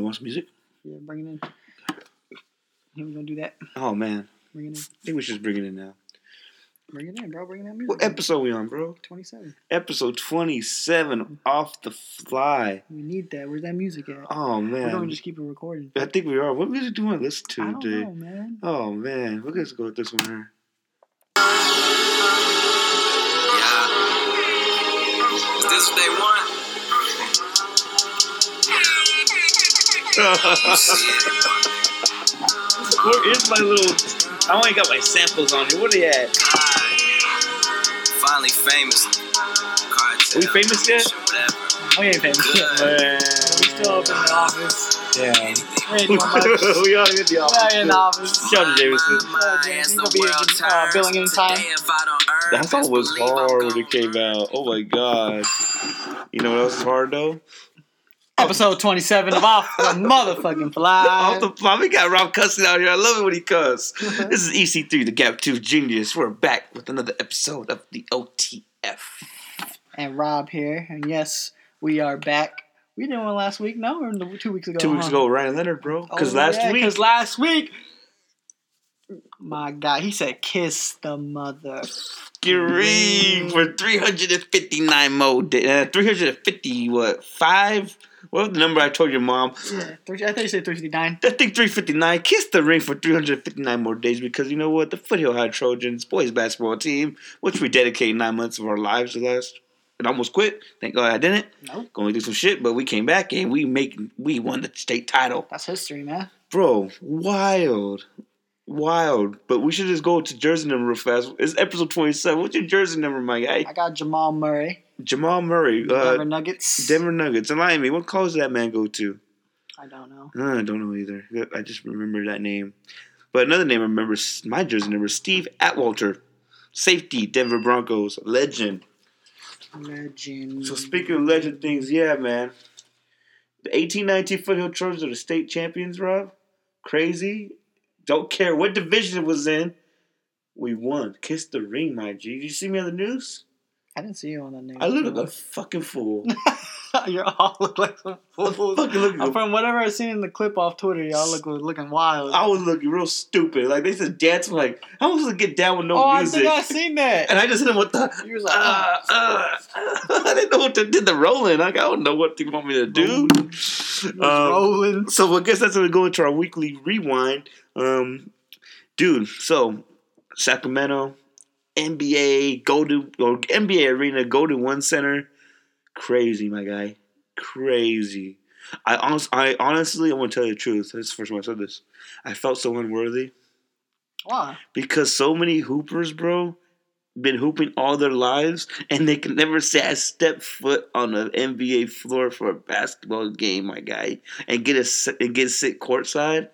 you want some music? Yeah, bring it in. Here we gonna do that. Oh man, Bring it in. I think we should just bring it in now. Bring it in, bro. Bring that music. What episode we on, bro? Twenty-seven. Episode twenty-seven, off the fly. We need that. Where's that music at? Oh man. We're gonna just keep it recording. I think we are. What music do you want to listen to I don't today? know, man. Oh man, we're gonna go with this one here. Yeah. Is this what they want? Where is my little? I only got my samples on here. What are they at? Finally famous. Cartel. Are we famous yet? We ain't famous yet. Good. We still up in the office. Yeah. We ain't doing much. we are in the office. ain't in the office. Shout out to Jameson. Uh, James, you gonna be in, uh, billing in time. That song was hard when it came out. Oh my god. You know what else is hard though? Episode 27 of Off the Motherfucking Fly. Off the fly. We got Rob cussing out here. I love it when he cuss. this is EC3, the Gap 2 Genius. We're back with another episode of the OTF. and Rob here. And yes, we are back. We did one last week, no? Or two weeks ago? Two weeks huh? ago, Ryan Leonard, bro. Because Oh, last yeah, week, Because last week, my God, he said, kiss the mother. Green for 359 more days. Uh, 350, what, five? What was the number I told your mom? Yeah, three- I thought you said 359. I think 359. Kiss the ring for 359 more days because you know what? The Foothill High Trojans boys basketball team, which we dedicated nine months of our lives to last, and almost quit. Thank God I didn't. Nope. Going through some shit, but we came back and we make we won the state title, That's history, man. bro. Wild, wild. But we should just go to jersey number real fast. It's episode 27. What's your jersey number, my guy? I got Jamal Murray, Jamal Murray, uh, Denver Nuggets. Denver Nuggets. Enlighten me. What college did that man go to? I don't know. Uh, I don't know either. I just remember that name. But another name I remember, my jersey number, Steve Atwater. Safety, Denver Broncos, legend. Legend. So speaking of legend things, yeah, man. The 1819 Foothill Trojans are the state champions, Rob. Crazy. Don't care what division it was in. We won. Kiss the ring, my G. Did you see me on the news? I didn't see you on that name. I look like a fucking fool. you all look like some fools. fucking look From whatever I've seen in the clip off Twitter, y'all look looking wild. I was looking real stupid. Like they said, dancing like I was gonna get down with no oh, I music. think I seen that. And I just hit him with the. You was like, Uh, uh, I didn't know what to did the rolling. Like, I don't know what they want me to do. was Um, rolling. so I guess that's gonna go into our weekly rewind, um, dude. So Sacramento, NBA, go to or NBA arena, Golden 1 Center. Crazy, my guy. Crazy. I honest, I honestly, I want to tell you the truth. This is the first time I said this. I felt so unworthy Why? because so many hoopers, bro, been hooping all their lives, and they can never say I step foot on an NBA floor for a basketball game, my guy, and get a and get sit courtside.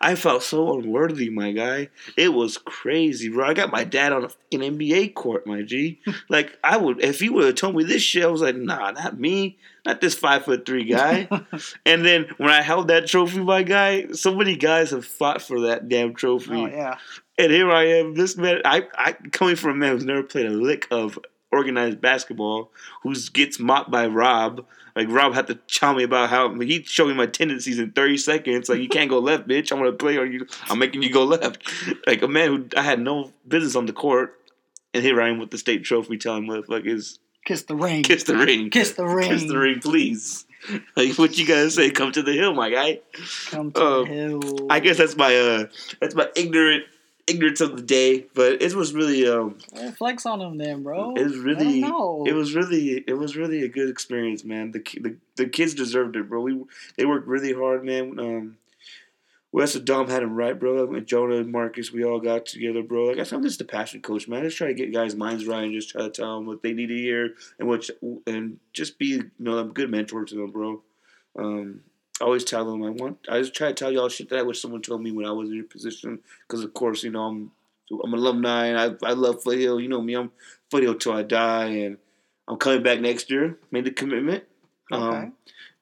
I felt so unworthy, my guy. It was crazy, bro. I got my dad on a fucking NBA court, my G. like I would, if he would have told me this shit, I was like, nah, not me, not this five foot three guy. and then when I held that trophy, my guy, so many guys have fought for that damn trophy. Oh yeah. And here I am, this man. I, I coming from a man who's never played a lick of organized basketball, who gets mocked by Rob. Like Rob had to tell me about how he showed me my tendencies in thirty seconds. Like you can't go left, bitch. I'm gonna play on you. I'm making you go left. Like a man who I had no business on the court, and here I am with the state trophy, telling motherfuckers Kiss the ring. kiss the ring, Kiss the ring. kiss the ring, please. Like what you gotta say? Come to the hill, my guy. Come to Um, the hill. I guess that's my uh that's my ignorant ignorance of the day, but it was really um Yeah, flex on them then, bro. it was really it was really it was really a good experience, man. The the, the kids deserved it, bro. We they worked really hard, man. Um Wes and Dom had him right, bro. And Jonah and Marcus, we all got together, bro. Like I said, I'm just a passion coach, man. I just try to get guys' minds right and just try to tell them what they need to hear and what and just be you know a good mentor to them, bro. Um, I always tell them I want. I just try to tell y'all shit that I wish someone told me when I was in your position. Because of course, you know I'm I'm an alumni and I I love Foothill. You know me, I'm Foothill till I die, and I'm coming back next year. Made the commitment. okay. Um,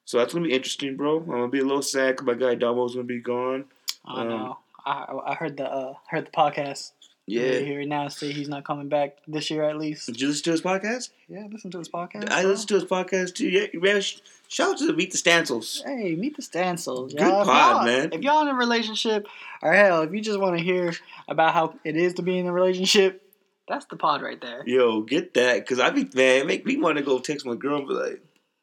so that's gonna be interesting, bro. I'm gonna be a little sad 'cause my guy Damo's gonna be gone. I um, know. I I heard the uh, heard the podcast. Yeah. Here now, say he's not coming back this year at least. Did you listen to his podcast? Yeah, listen to his podcast. I bro. listened to his podcast too. Yeah, man. Shout out to Meet the Stancils. Hey, meet the Stancils. Good y'all. If pod, y'all- man. If y'all in a relationship, or hell, if you just want to hear about how it is to be in a relationship, that's the pod right there. Yo, get that, cause I be man, make me want to go text my girl and be like,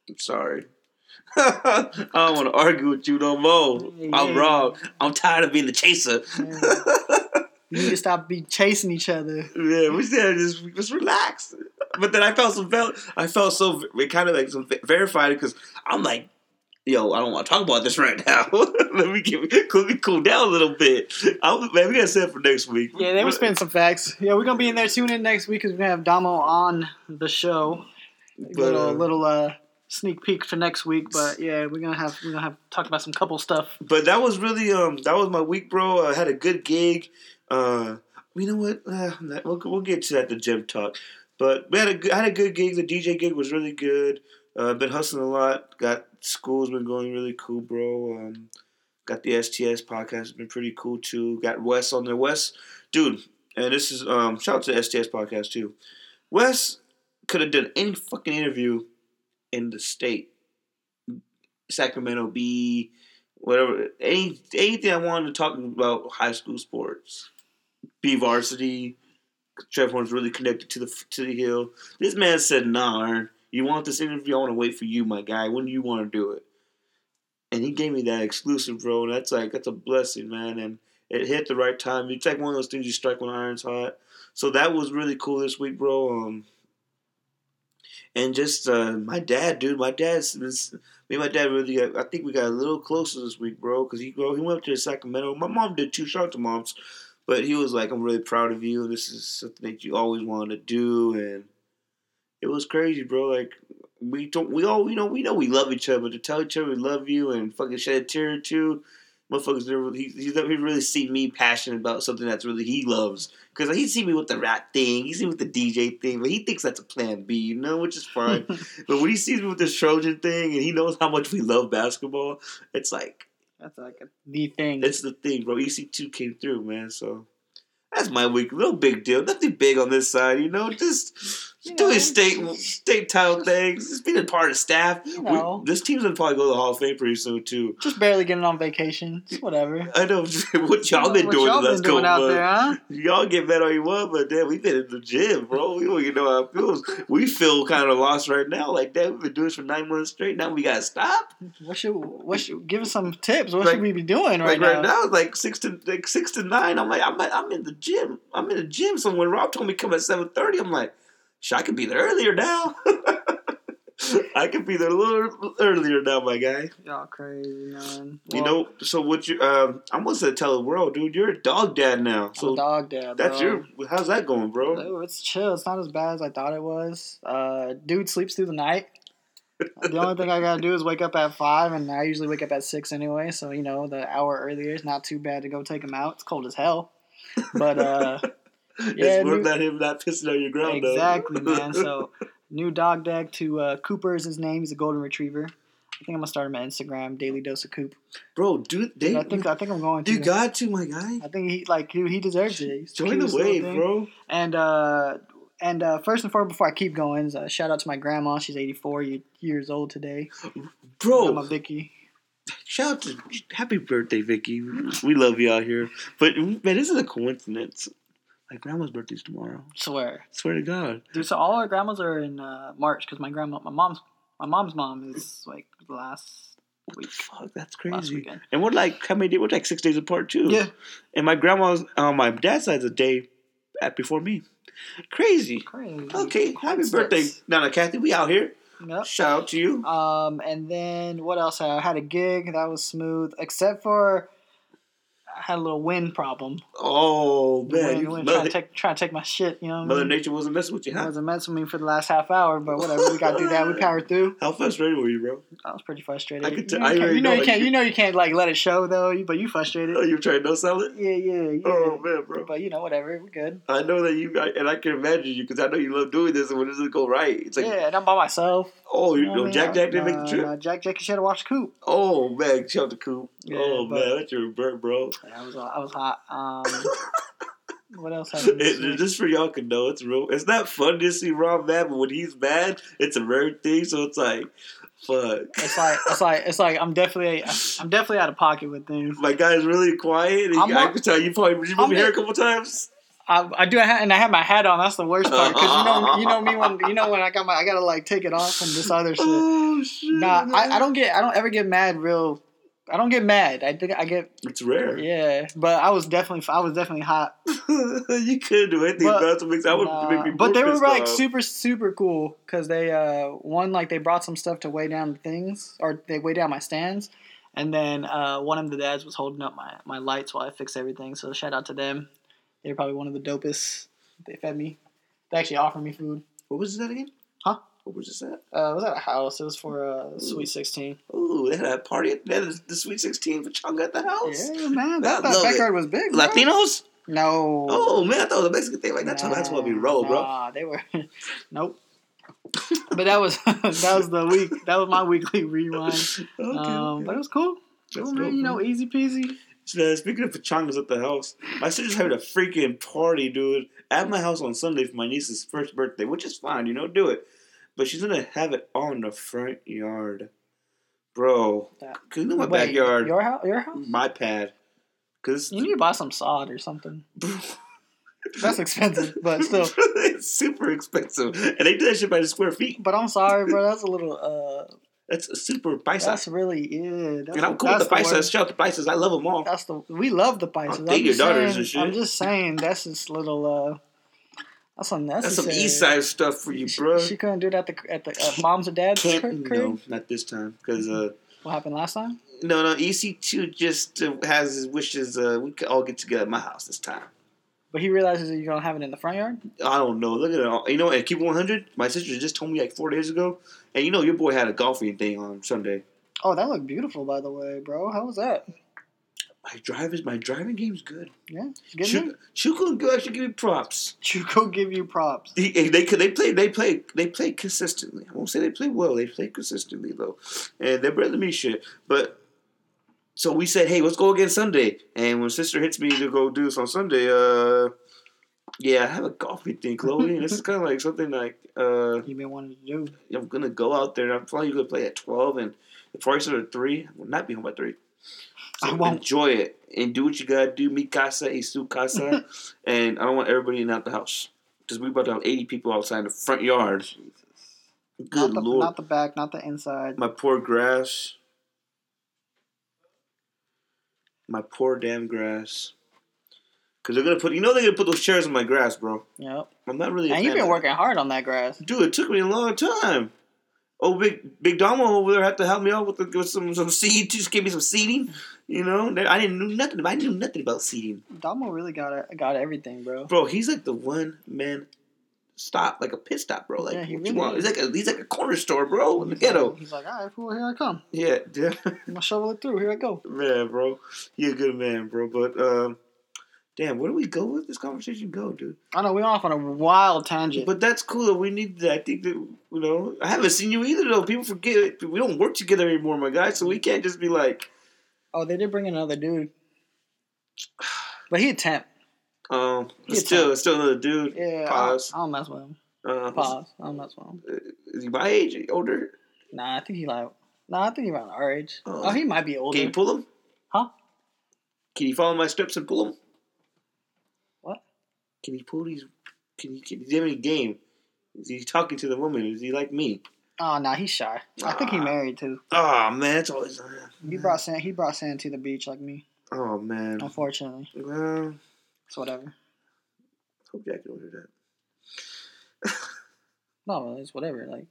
"I'm sorry, I don't want to argue with you no more. I'm wrong. I'm tired of being the chaser." You need to stop be chasing each other. Yeah, we said just just relax. But then I felt some felt I felt so it kind of like some verified because I'm like, yo, I don't want to talk about this right now. let me get let me cool down a little bit. I'm, man, we gotta set for next week. Yeah, they were spinning some facts. Yeah, we're gonna be in there. Tune in next week because we're gonna have Damo on the show. But, little uh, little uh sneak peek for next week. But yeah, we're gonna have we're gonna have talk about some couple stuff. But that was really um that was my week, bro. I had a good gig. Uh, you know what? Uh, we'll we'll get to that the gym talk. But we had a had a good gig. The DJ gig was really good. Uh, been hustling a lot. Got school's been going really cool, bro. Um, got the STS podcast has been pretty cool too. Got Wes on there. Wes, dude, and this is um shout out to the STS podcast too. Wes could have done any fucking interview in the state. Sacramento Bee, whatever, any anything I wanted to talk about high school sports, B varsity. Trevor's really connected to the to the hill. This man said, "Nah, Aaron, you want this interview? I want to wait for you, my guy. When do you want to do it?" And he gave me that exclusive, bro. And that's like that's a blessing, man. And it hit the right time. It's like one of those things you strike when iron's hot. So that was really cool this week, bro. Um, and just uh, my dad, dude. My dad's been, me and my dad really. I think we got a little closer this week, bro. Because he bro, he went up to Sacramento. My mom did too. Shout out to moms. But he was like, "I'm really proud of you. This is something that you always wanted to do." And it was crazy, bro. Like we don't, we all, you know, we know we love each other. But to tell each other we love you and fucking shed a tear or two, motherfuckers never. He, he's never really seen me passionate about something that's really he loves. Because he see me with the rap thing, he see me with the DJ thing, but he thinks that's a plan B, you know, which is fine. but when he sees me with this Trojan thing, and he knows how much we love basketball, it's like That's like a, the thing. that's the thing, bro. EC2 came through, man. So that's my week. No big deal. Nothing big on this side, you know. Just You doing know, state state title things. Just being a part of staff. You We- this team's gonna probably go to the Hall of Fame pretty soon too. Just barely getting on vacation. It's whatever. I know what y'all been what doing y'all been doing out there, huh? Y'all get mad all you want, but damn, we've been in the gym, bro. We don't even know how it feels. We feel kind of lost right now. Like, that, we've been doing this for nine months straight. Now we gotta stop. What should what should give us some tips? What Like- should we be doing right like right right now? now, like six to like six to nine. I'm like, I'm I'm in the gym. I'm in the gym. So when Rob told me come at seven thirty, I'm like, I could be there earlier now. I could be there a little earlier now, my guy. Y'all crazy man. you know, so what you? Um, I'm gonna tell the world, dude. You're a dog dad now. So dog dad. that's bro. your. How's that going, bro? It's chill. It's not as bad as I thought it was. Uh, dude sleeps through the night. the only thing I gotta do is wake up at five, and I usually wake up at six anyway. So you know, the hour earlier is not too bad to go take him out. It's cold as hell, but uh, Yeah, it's worth that him not pissing on your ground, though. exactly, man. So new dog deck to uh, Cooper is his name. He's a golden retriever. I think I'm gonna start him on Instagram, Daily Dose of Coop. bro, dude, they, Dude, I think I think I'm going to. you got to, my guy. I think he like he, he deserves it. He's Join the wave, bro. And uh, and uh, first and foremost, before I keep going, is, uh, shout out to my grandma. She's 84 years old today. Bro, Grandma Vicky. Shout out to happy birthday, Vicky. We love you out here. But man, this is a coincidence. My grandma's birthday's tomorrow. Swear, Swear to God. dude. So all our grandmas are in uh, March because my grandma, my mom's, my mom's mom is like the last week, Fuck, that's last crazy. weekend. And we're like, how many days? We're like six days apart too. Yeah, And my grandma's on my dad's side's a day at before me. Crazy. crazy. Okay, happy Coincidence. birthday, Nana Kathy. We out here. Yep. Shout out to you. Um, and then what else? I had a gig that was smooth, except for had a little wind problem. Oh man, wind, you, wind trying to take trying to take my shit. You know, I Mother mean? Nature wasn't messing with you, It huh? wasn't meant to me for the last half hour, but whatever. We gotta do that. We powered through. How frustrated were you, bro? I was pretty frustrated. I could you, tell- know, I you, can't, you know know you can't. you- know you can't like let it show though. But you frustrated. Oh, you were trying to no sell it? Yeah, yeah, yeah. Oh man, bro. But you know, whatever. We're good. I know that you, I, and I can imagine you because I know you love doing this, and when it doesn't go right, it's like, yeah, and I'm by myself. oh, you know know, Jack? Jack didn't make the trip. nah, Jack Jack should have watched the Coop. Oh man, shout the Coop. Yeah, oh man, that's your bird, bro. I was I was hot. Um, What else It, just for y'all can know, it's real. It's not fun to see Rob mad, but when he's mad, it's a rare thing. So it's like, fuck. It's like it's like it's like I'm definitely I'm definitely out of pocket with things. My guy's really quiet. And I'm I can tell you probably you I'm moved your a couple times. I, I do, and I have my hat on. That's the worst part because you know, you know me when you know when I got my, I gotta like take it off and this other shit. Oh shit! Nah. I, I don't get, I don't ever get mad. Real, I don't get mad. I think I get, It's rare. yeah. But I was definitely, I was definitely hot. you couldn't do anything. But- what makes. I would make me. but they were like off. super, super cool because they, uh, one like they brought some stuff to weigh down the things, or they weigh down my stands, and then uh, one of the dads was holding up my my lights while I fixed everything. So shout out to them. They're probably one of the dopest. They fed me. They actually offered me food. What was that again? Huh? What was this at? Uh, it was at a house. It was for uh, Sweet Sixteen. Ooh, they had a party. They had the Sweet Sixteen for Chunk at the house. Yeah, man, that, that it. backyard was big. bro. Latinos? No. Oh man, I thought it was a Mexican thing. Like that's how that's what we roll, bro. Nah, they were. nope. but that was that was the week. That was my weekly rewind. Okay, Um, okay. but it was cool. That's Cool, man, dope, you know, man. easy peasy. Uh, speaking of pachangas at the house, my sister's having a freaking party, dude, at my house on Sunday for my niece's first birthday, which is fine, you know, do it. But she's gonna have it on the front yard, bro. Cause in my Wait, backyard, Your house. Your house. my pad. Cause You need to buy some sod or something. That's expensive, but still. it's super expensive, and they do that shit by the square feet. But I'm sorry, bro. That's a little. uh That's a super paisa. That's really yeah. That's, and I'm cool with the worst. Shout out the paisas. I love them all. That's the we love the Pisces. I'll I'm your daughters saying, and shit. I'm just saying that's just little. uh That's unnecessary. That's some east side stuff for you, bro. she couldn't do it at the at the uh, mom's or dad's Can't, crib. no, not this time, because uh, What happened last time? no, no, EC2 just uh, has his wishes. Uh, we could all get together at my house this time. But he realizes that you're gonna have it in the front yard. I don't know. Look at it. all. You know, at keep 100. My sister just told me like four days ago, and you know, your boy had a golfing thing on Sunday. Oh, that looked beautiful, by the way, bro. How was that? My drive is my driving game's good. Yeah, you getting it? Chuka, Chuka and Go actually give me props. Chuko give you props. He, he- they could they play they play they play consistently. I won't say they play well. They play consistently though, and they're better than me. Shit, but so we said, hey, let's go again Sunday. And when sister hits me to go do this on Sunday, uh, yeah, I have a golfing thing, Chloe, and this is kind of like something like uh, You've been wanting to do. I'm gonna go out there. I'm probably gonna play at twelve, and the price of three, I will not be home by three. So I won't. enjoy it and do what you gotta do. Mi casa y su casa, and I don't want everybody in out the house because we about to have eighty people outside the front yard. Good not the, lord, Not the back, not the inside. my poor grass, my poor damn grass. Cause they're gonna put, you know, they're gonna put those chairs on my grass, bro. Yep. I'm not really. And you've been working hard on that grass. Dude, it took me a long time. Oh, big big Domo over there had to help me out with, the, with some some seed. Just give me some seeding. You know, I didn't know nothing. I knew nothing about seeding, Damo really got it, got everything, bro. bro. He's like the one man stop, like a pit stop, bro. Like Yeah, he what you want? is. He's like a he's like a corner store, bro, in the He's ghetto. Like, he's like, all right, cool, here I come. Yeah, yeah, I'm gonna shovel it through. Here I go. man, bro. You're a good man, bro. But um, damn, where do we go with this conversation? Go, dude. I know we went off on a wild tangent. But that's cool. That we need that. I think that you know. I haven't seen you either, though. People forget we don't work together anymore, my guy. So we can't just be like, oh, they did bring in another dude, but he a temp. um, He's still, tough. still another dude. Yeah, Pause. I don't, I don't mess with him. Uh, Pause. I don't mess with him. Is he my age? Older? Nah, I think he like. Nah, I think he around our age. Oh. Oh, he might be older. Can you pull him? Huh? Can you follow my steps and pull him? What? Can he pull these? Can he? Can, does he have any game? Is he talking to the woman? Is he like me? Oh, nah, he's shy. I think he married too. Oh man, it's always. He brought sand. He brought sand to the beach like me. Oh man. Unfortunately, Well, so whatever. hope Jack can order that. No, it's whatever. Like,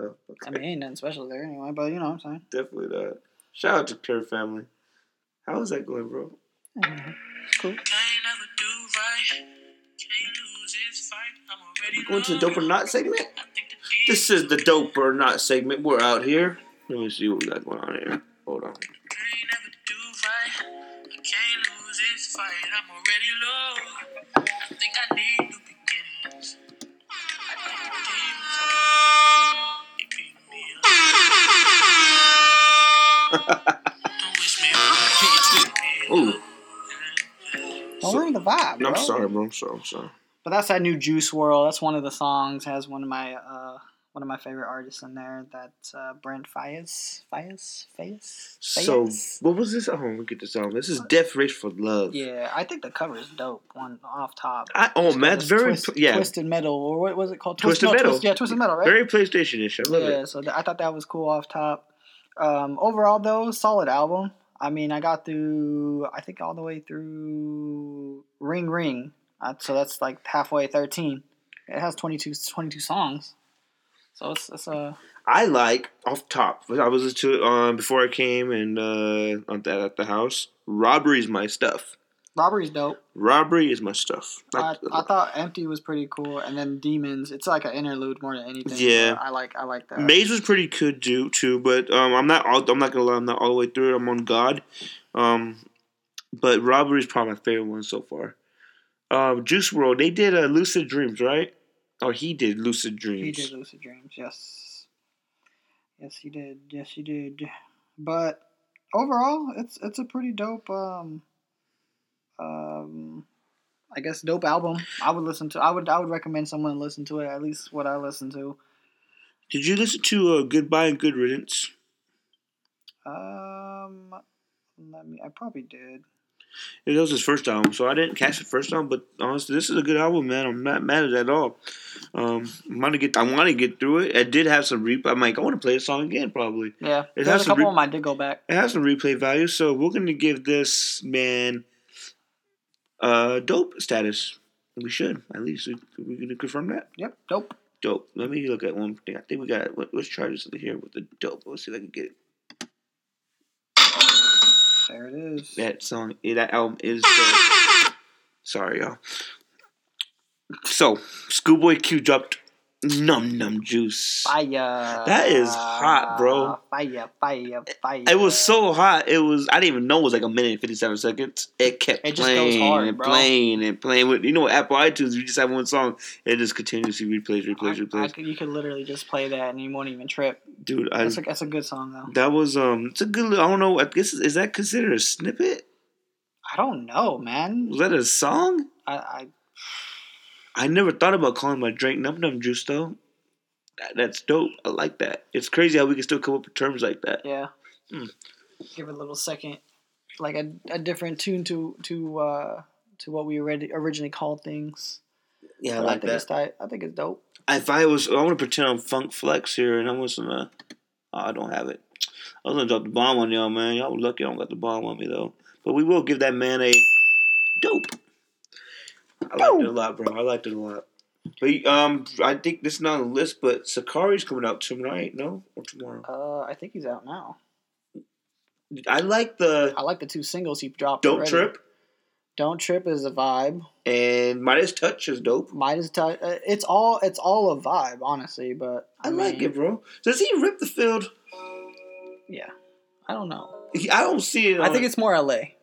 Oh, I mean, ain't nothing special there anyway. But you know what I'm saying. Definitely not. Shout out to Kerr family. How is that going, bro? Mhm. Cool. Going to the dope or not segment? This is the dope or not segment. We're out here. Let me see what we got going on here. Hold on. Ooh. Don't ruin the vibe, bro. I'm sorry, bro. I'm sorry. I'm sorry. But that's that new Juice WRLD. That's one of the songs. Has one of my uh one of my favorite artists in there. That's uh, Brent Faiyaz. Faiyaz. Faiyaz. So, what was this? Oh, me get this on. This is Death Race for Love. yeah, I think the cover is dope. One off top. I, oh, man, it's very, Twist- yeah, Twisted Metal, or what was it called? Twisted no, Metal. Twist- yeah, Twisted Metal, right? very PlayStation ish. I love yeah, it. so th- I thought that was cool off top. Um, overall, though, solid album. I mean, I got through, I think, all the way through Ring Ring. Uh, so that's like halfway 13. It has 22, 22 songs. So it's, it's a. I like off top. I was to um before I came and uh on that at the house. Robbery's my stuff. Robbery's dope. Robbery is my stuff. I, Like, I thought Empty was pretty cool, and then Demons. It's like an interlude more than anything. Yeah. I like I like that. Maze was pretty good too, too, but um, I'm not. All, I'm not gonna lie. I'm not all the way through it. I'm on God, um, but Robbery is probably my favorite one so far. Um, Juice WRLD. They did uh, Lucid Dreams, right? Or he did Lucid Dreams. He did Lucid Dreams, yes. Yes, he did. Yes, he did. But overall, it's it's a pretty dope. Um, um, I guess dope album. I would listen to. I would I would recommend someone listen to it. At least what I listen to. Did you listen to uh, Goodbye and Good Riddance? Um, let me. I probably did. It was his first album, so I didn't catch the first album. But honestly, this is a good album, man. I'm not mad at it at all. Um, I'm gonna get. I want to get through it. It did have some replay. I'm like, I want to play the song again, probably. Yeah, It has a some couple re- of I did go back. It has some replay value, so we're gonna give this man uh dope status. We should at least. We're gonna confirm that. Yep, dope. Dope. Let me look at one thing. I think we got. What, let's try this here with the dope. Let's see if I can get it. There it is. that song. eh, That album is. dope. Sorry, y'all. So, Schoolboy Q dropped Numb Numb Juice. Fire. That is hot, bro. Fire, fire, fire. It was so hot. It was. I didn't even know it was like a minute and fifty seven seconds. It kept It playing hard, and bro. playing and playing. With you know, Apple iTunes, you just have one song. It just continuously replays, replays, I, I replays. could, you could literally just play that and you won't even trip. Dude, I, That's a, that's a good song though. that was um. It's a good. I don't know. I guess is that considered a snippet? I don't know, man. Was that a song? I, I I never thought about calling my drink Numb Numb Juice though. That- That's dope. I like that. It's crazy how we can still come up with terms like that. yeah. Hmm. Give it a little second, like a, a different tune to to uh to what we already originally called things. Yeah, I like think it's that. tight. I think it's dope. If I was, I want to pretend I'm Funk Flex here, and I'm gonna. Oh, I don't have it. I was gonna drop the bomb on y'all, man. Y'all lucky I don't got the bomb on me though. But we will give that man a dope. I liked it a lot, bro. I liked it a lot. But um, I think this is not on the list, but Sakari's coming out tonight, no, or tomorrow. Uh, I think he's out now. I like the I like the two singles he dropped. Don't already. Trip Don't trip is a vibe. and Midas Touch is dope. Midas touch. Uh, it's all it's all a vibe, honestly. But I like mean, it, bro. Does he rip the field? Yeah, I don't know. I don't see it. I think it's more L.A.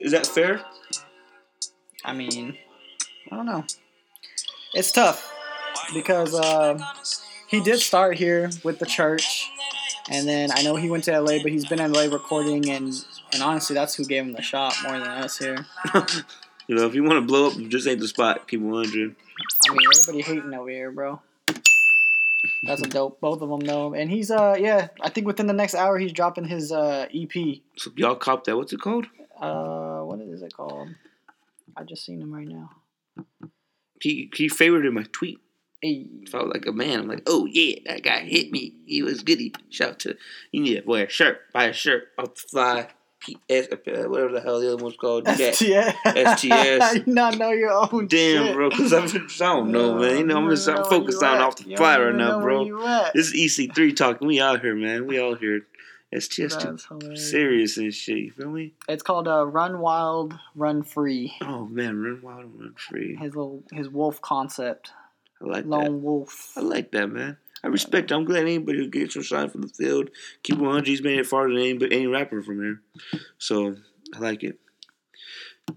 is that fair? I mean, I don't know. It's tough because uh, he did start here with the church, and then I know he went to LA, but he's been in LA recording, and and honestly, that's who gave him the shot more than us here. You know, if you want to blow up, just ain't the spot. Keep it 100. I mean, everybody hating over here, bro. That's a dope. Both of them though, and he's uh yeah. I think within the next hour he's dropping his uh EP. So y'all cop that. What's it called? Uh, what is it called? I just seen him right now. He he favorited my tweet. Hey, Felt like a man. I'm like, oh yeah, that guy hit me. He was goody. Shout out to you need to wear a shirt. Buy a shirt off the fly. PS, uh, whatever the hell the other one's called. STS. STS. you not know your own Damn, shit. bro. Because I'm just, I don't know, man. You know, I'm just I'm focused on off the fly right now, bro. This is EC3 talking. We out here, man. We out here. That's hilarious. serious and shit. You feel me? It's called uh, Run Wild, Run Free. Oh man, run wild run free. His little his wolf concept, I like that. lone wolf. I like that, man. I respect. it. I'm glad anybody who gets some shine from the field. Keep 100. He's made it farther than any, any rapper from here. So I like it.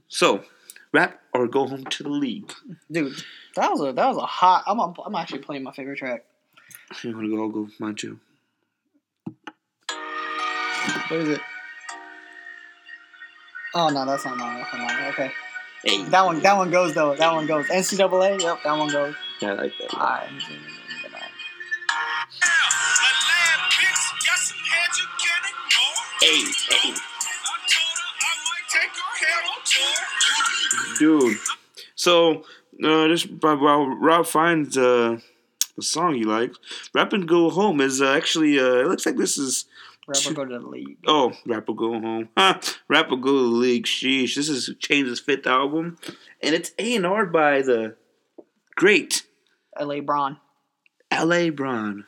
So, rap or go home to the league. Dude, that was a that was a hot. I'm I'm actually playing my favorite track. You want to go? I'll go mine too. What is it? Oh no, that's not mine. That's not mine. Okay. Hey, That one, that one goes though. That one goes. NCAA. Yep, that one goes. Yeah, I like that. All right. Hey, hey, dude. So, uh, this while Rob finds uh, the song he likes, "Rap and Go Home" is uh, actually. Uh, it looks like this is. Rapper go to the league. Oh, Rap or Go Home. Rap or Go to the League. Sheesh. This is Chainz's fifth album, and it's A and R by the great LA Bron. L.A. Bron,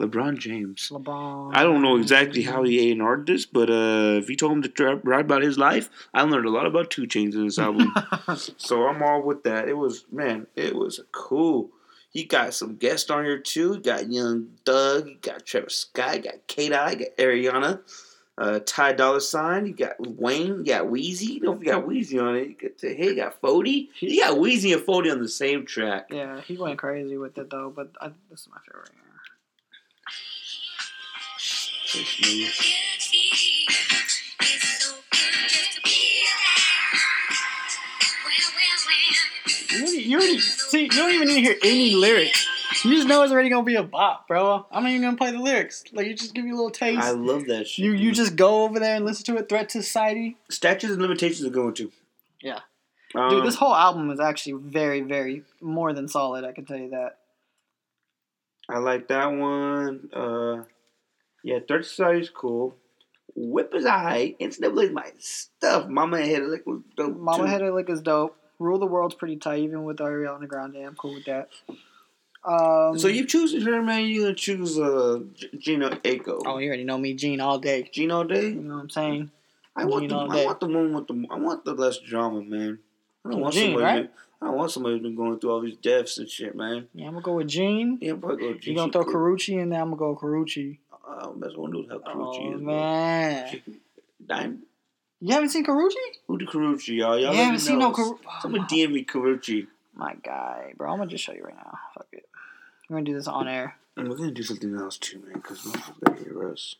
LeBron James. LeBron. I don't know exactly how he A and R'd this, but uh, if you told him to tra- write about his life, I learned a lot about 2 Chainz in this album. so I'm all with that. It was man, it was cool. He got some guests on here too. He got Young Thug, he got Travis Scott, he got Kate I, got Ariana, uh, Ty Dolla Sign, you got Wayne, you got Wheezy. You know if you got Wheezy on it, you got the, hey, you got Fody. You got Wheezy and Fody on the same track. Yeah, he went crazy with it though, but I, this is my favorite. Yeah. You, already- you already see. You don't even need to hear any lyrics. You just know it's already gonna be a bop, bro. I'm not even gonna play the lyrics. Like you just give you a little taste. I love that shit. you you just go over there and listen to it. Threat to society, statutes and limitations are going to. Yeah. Um, dude. This whole album is actually very very more than solid. I can tell you that. I like that one. Uh, yeah, Third is cool. Whip is alright. NCAA's my stuff. Mama Head Lick was dope. Mama. Head of Lick is dope. Rule the World's pretty tight, even with Ariana Grande. I'm cool with that. Um, So you choose her, man? You gonna choose uh G- Jhené Aiko? Oh, you already know me, Gene, all day. Gene all Day. You know what I'm saying? I want the, Gino I want the one with the I want the less drama, man. I don't want Gene, somebody. right? Been, I don't want somebody who's been going through all these deaths and shit, man. Yeah, I'm gonna go with Gene. Yeah, probably go. Gene. You gonna throw Karrueche in there? I'm gonna go Karrueche. Uh, that's one dude how Karrueche Oh is, man. man, Dime. You haven't seen Karrueche? Who the Karrueche, y'all? Y'all You haven't seen no Karrueche? Oh someone DM me Karrueche. My guy, bro. I'm gonna just show you right now. Fuck it. We're gonna do this on air. And we're gonna do something else too, man, because gotta hear us.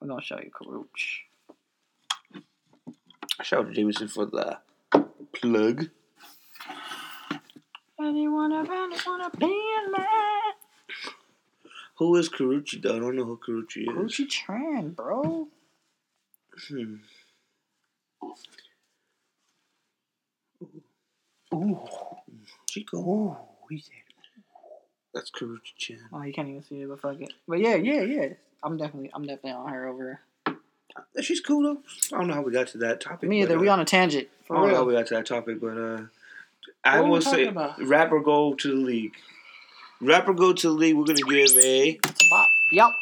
We're gonna show you Karrueche. Shout out to Jameson for the plug. Anyone ever wanna be a man? Who is Karrueche though? I don't know who Karrueche is. Karrueche Tran, bro. Hmm. Ooh. Chico. Ooh. He said. That's Karrueche Tran. Oh, you can't even see it, but fuck it. But yeah, yeah, yeah. I'm definitely, I'm definitely on her over. She's cool though. I don't know how we got to that topic. Me but, either. uh, We on a tangent I don't know how we got to that topic, but uh, I will say about? rapper go to the league. Rapper go to the league. We're gonna give a. It's a bop. Yup.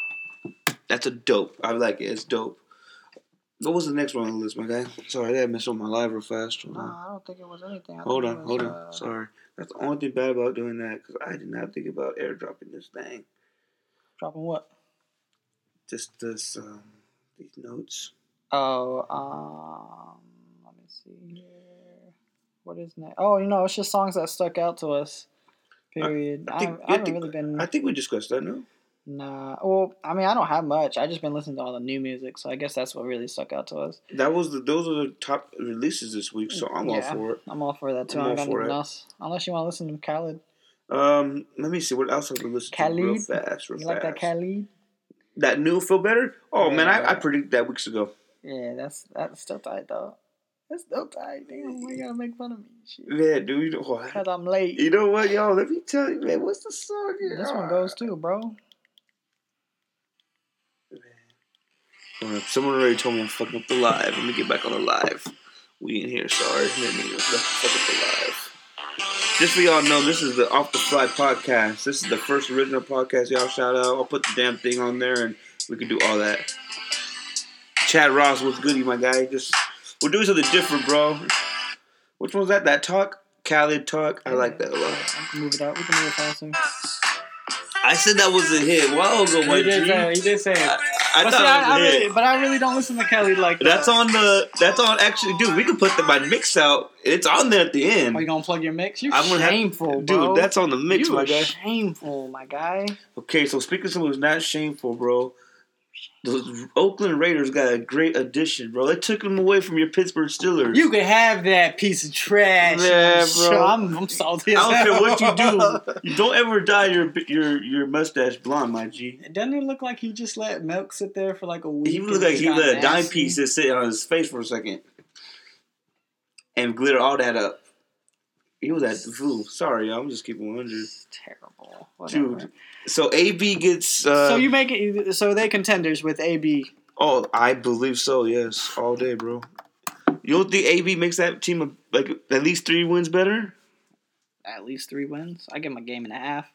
That's a dope. I like it. It's dope. What was the next one on the list, my guy? Sorry, I gotta mess up my live real fast. Hold No, on. I don't think it was anything. I Hold on, it hold on. uh, Sorry. That's the only thing bad about doing that because I did not think about airdropping this thing. Dropping what? Just this, um, these notes. Oh, um, let me see here. What is next? Oh, you know, it's just songs that stuck out to us. Period. I I, think- I, haven't think- really been. I think we discussed that, no? Nah. Well, I mean, I don't have much. I just been listening to all the new music, so I guess that's what really stuck out to us. That was the those are the top releases this week, so I'm all for it. I'm all for that too. I'm I all got nothing it. else. Unless you want to listen to Khalid. Um, let me see what else have we listened to real Khalid? fast, real You fast. like that Khalid? That new feel better? Oh man, I, I predicted that weeks ago. Yeah, that's that's still tight though. That's still tight. Damn, why you gotta make fun of me? Shit. Yeah, dude. You know, what? Cause I'm late. you know what, y'all? Let me tell you, man. What's the song? Here? This one goes too, bro. Someone already told me I'm fucking up the live. Let me get back on the live. We in here, sorry. Let me fuck up the live. Just so y'all know, this is the Off the Fly podcast. This is the first original podcast. Y'all shout out. I'll put the damn thing on there, and we can do all that. Chad Ross, what's goody, my guy? Just we're doing something different, bro. Which one's that? That talk, Khalid talk. I like that a lot. I can move it up. We can move it faster. I said that was a hit while ago, my He did say. He did say it. I, but, see, I, I was a hit. really, but I really don't listen to Kelly like that. That's uh, on the. That's on. Actually, dude, we could put the, my mix out. It's on there at the end. Are you gonna plug your mix? You're I'm gonna have- shameful, dude, bro. that's on the mix, you my guy. shameful, my guy. Okay, so speaking of someone who's not shameful, bro. The Oakland Raiders got a great addition, bro. They took him away from your Pittsburgh Steelers. You could have that piece of trash. Yeah, bro. I'm, I'm salty. I don't care what you do. You don't ever dye your your your mustache blonde, my G. Doesn't it look like he just let milk sit there for like a week? He looked like he let a dime piece just sit on his face for a second and glitter all that up. He was that fool. Sorry, I'm just keeping 100. It's terrible. Whatever. Dude, so AB gets. Uh, so you make it. So they contenders with AB. Oh, I believe so. Yes, all day, bro. You don't think AB makes that team a, like at least three wins better? At least three wins. I give him a game and a half.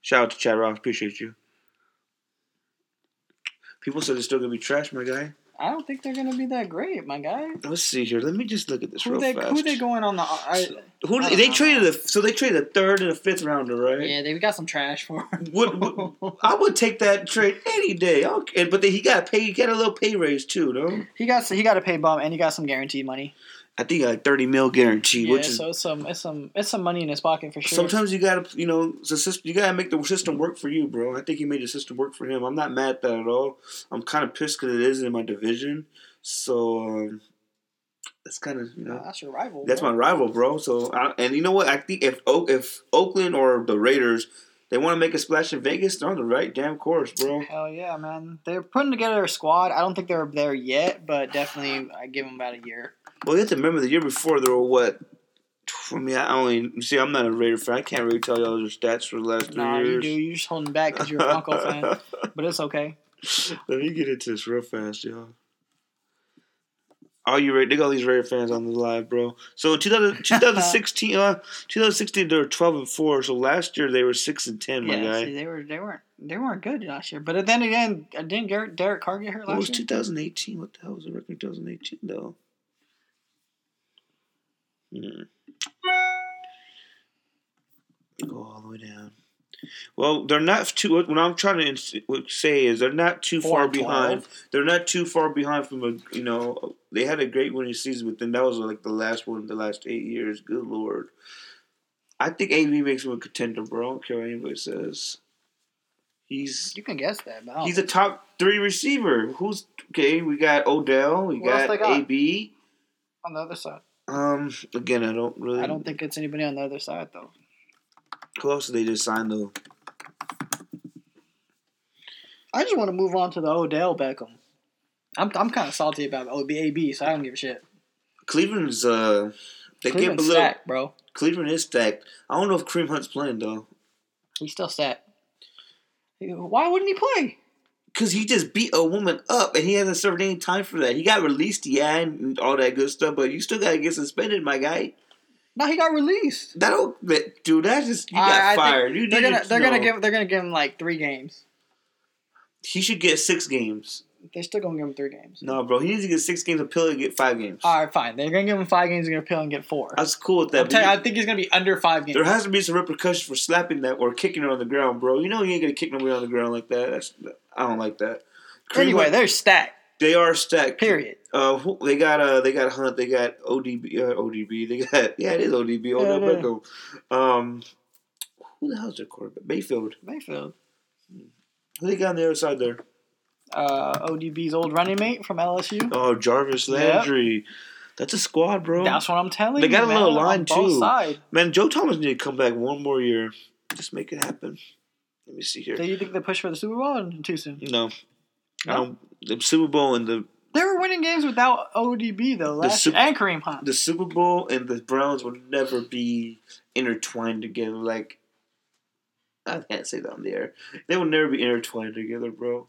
Shout out to Chad Ross. Appreciate you. People said they're still gonna be trash, my guy. I don't think they're gonna be that great, my guy. Let's see here. Let me just look at this Who real they fast. who they going on the? I, Who I they, traded a so they traded a third and a fifth rounder, right? yeah, they got some trash for. him. Would, would- I would take that trade any day. Okay, but then he got pay. He got a little pay raise too, no? he got he got a pay bump and he got some guaranteed money. I think like thirty mil guarantee, Yeah, which is so it's some it's some it's some money in his pocket for sure. Sometimes you gotta, you know, the system, you gotta make the system work for you, bro. I think he made the system work for him. I'm not mad at that at all. I'm kind of pissed because it isn't in my division, so um, that's kind of, you know, that's your rival. that's bro. my rival, bro. So, I, and you know what? I think if Oak, if Oakland or the Raiders, they want to make a splash in Vegas, they're on the right damn course, bro. Hell yeah, man! They're putting together a squad. I don't think they're there yet, but definitely I give them about a year. Well, you have to remember the year before they were what. I mean, I only see. I'm not a Raider fan. I can't really tell y'all their stats for the last three Nah, you years. do. You're just holding back because you're a Bronco fan, but it's okay. Let me get into this real fast, y'all. Are you ready? They got all these Raider fans on the live, bro. So in 2000, 2016, uh, 2016 they were 12 and four. So last year they were six and ten, my Yeah, guy. see, they were they weren't they weren't good last year. But then again, didn't Garrett, Derek Carr get hurt was last year? 2018? What the hell was the record in 2018 though? Hmm. Go all the way down. Well, they're not too. What I'm trying to ins- say is they're not too Four far behind. They're not too far behind from a. You know, they had a great winning season, but then that was like the last one in the last eight years. Good lord. I think AB makes him a contender, bro. I don't care what anybody says. He's You can guess that. He's a top three receiver. Who's okay? We got Odell. We got, got? AB. on the other side. Um, again, I don't really. I don't think it's anybody on the other side though. Who else did they just sign though? I just want to move on to the Odell Beckham. I'm I'm kind of salty about OBAB, so I don't give a shit. Cleveland's uh, they gave a Cleveland's stacked, bro. Cleveland is stacked. I don't know if Kareem Hunt's playing though, He's still stacked. Why wouldn't he play? Cause he just beat a woman up and he hasn't served any time for that. He got released, yeah, and all that good stuff, but you still gotta get suspended, my guy. No, he got released. That don't, that- dude. That's just you got I- I fired. You They're gonna they're gonna give they're gonna give him like three games. He should get six games. They're still gonna give him three games. No, bro. He needs to get six games appeal and get five games. All right, fine. They're gonna give him five games. They're gonna appeal and get four. That's cool with that. I'll but tell you, you- I think he's gonna be under five games. There has to be some repercussions for slapping that or kicking her on the ground, bro. You know you ain't gonna kick nobody on the ground like that. That's I don't like that. Anyway, they're stacked. they are stacked. Period. Uh, they got uh, they got Hunt. They got ODB. Uh, ODB. They got yeah, it is ODB. Odell Yeah. Beckham. Um, who the hell's their quarterback? Mayfield. Mayfield. Who they got on the other side there? Uh, ODB's old running mate from LSU. Oh, Jarvis Yep. Landry. That's a squad, bro. That's what I'm telling They you. They got a man, little on line, too. Side. Man, Joe Thomas need to come back one more year. Just make it happen. Let me see here. Do you think they push for the Super Bowl or too soon? No. I No? don't, the Super Bowl and the They were winning games without ODB though last Sup- and Kareem Hunt. the Super Bowl and the Browns will never be intertwined together. Like I can't say that on the air. They will never be intertwined together, bro.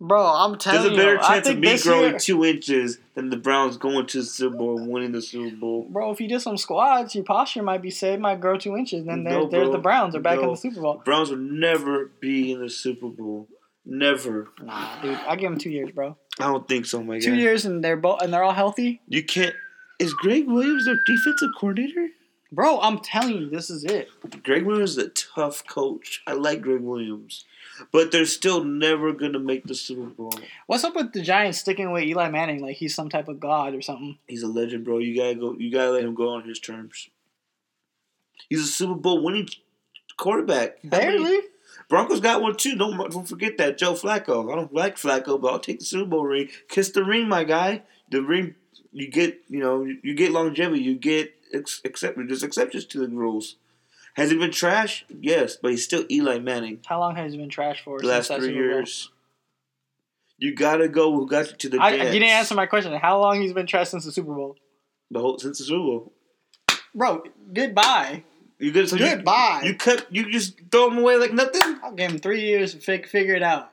Bro, I'm telling you. There's a better you, chance of me growing year, two inches than the Browns going to the Super Bowl and winning the Super Bowl. bro, if you did some squats, your posture might be saved, might grow two inches. Then No, there's, there's the Browns are back in the Super Bowl. The Browns will never be in the Super Bowl. Never. Nah, dude, I give them two years, bro. I don't think so, my Two guy. years and they're both and they're all healthy, You can't. Is Gregg Williams their defensive coordinator? bro. I'm telling you, this is it. Gregg Williams is a tough coach. I like Gregg Williams, but they're still never gonna make the Super Bowl. What's up with the Giants sticking with Eli Manning like he's some type of god or something? He's a legend, bro. You gotta go. You gotta let him go on his terms. He's a Super Bowl winning quarterback. Barely. Broncos got one too. Don't don't forget that Joe Flacco. I don't like Flacco, but I'll take the Super Bowl ring. Kiss the ring, my guy. The ring you get. You know you get longevity. You get ex- accept. There's exceptions to the rules. Has he been trash? Yes, but he's still Eli Manning. How long has he been trash for? The last three years. You gotta go. Who got you to the I, dance? you didn't answer my question. How long he's been trash since the Super Bowl? the whole since the Super Bowl. Bro, goodbye. You good? So you- Goodbye. You, cut. You just throw him away like nothing. I'll give him three years to fig- figure it out.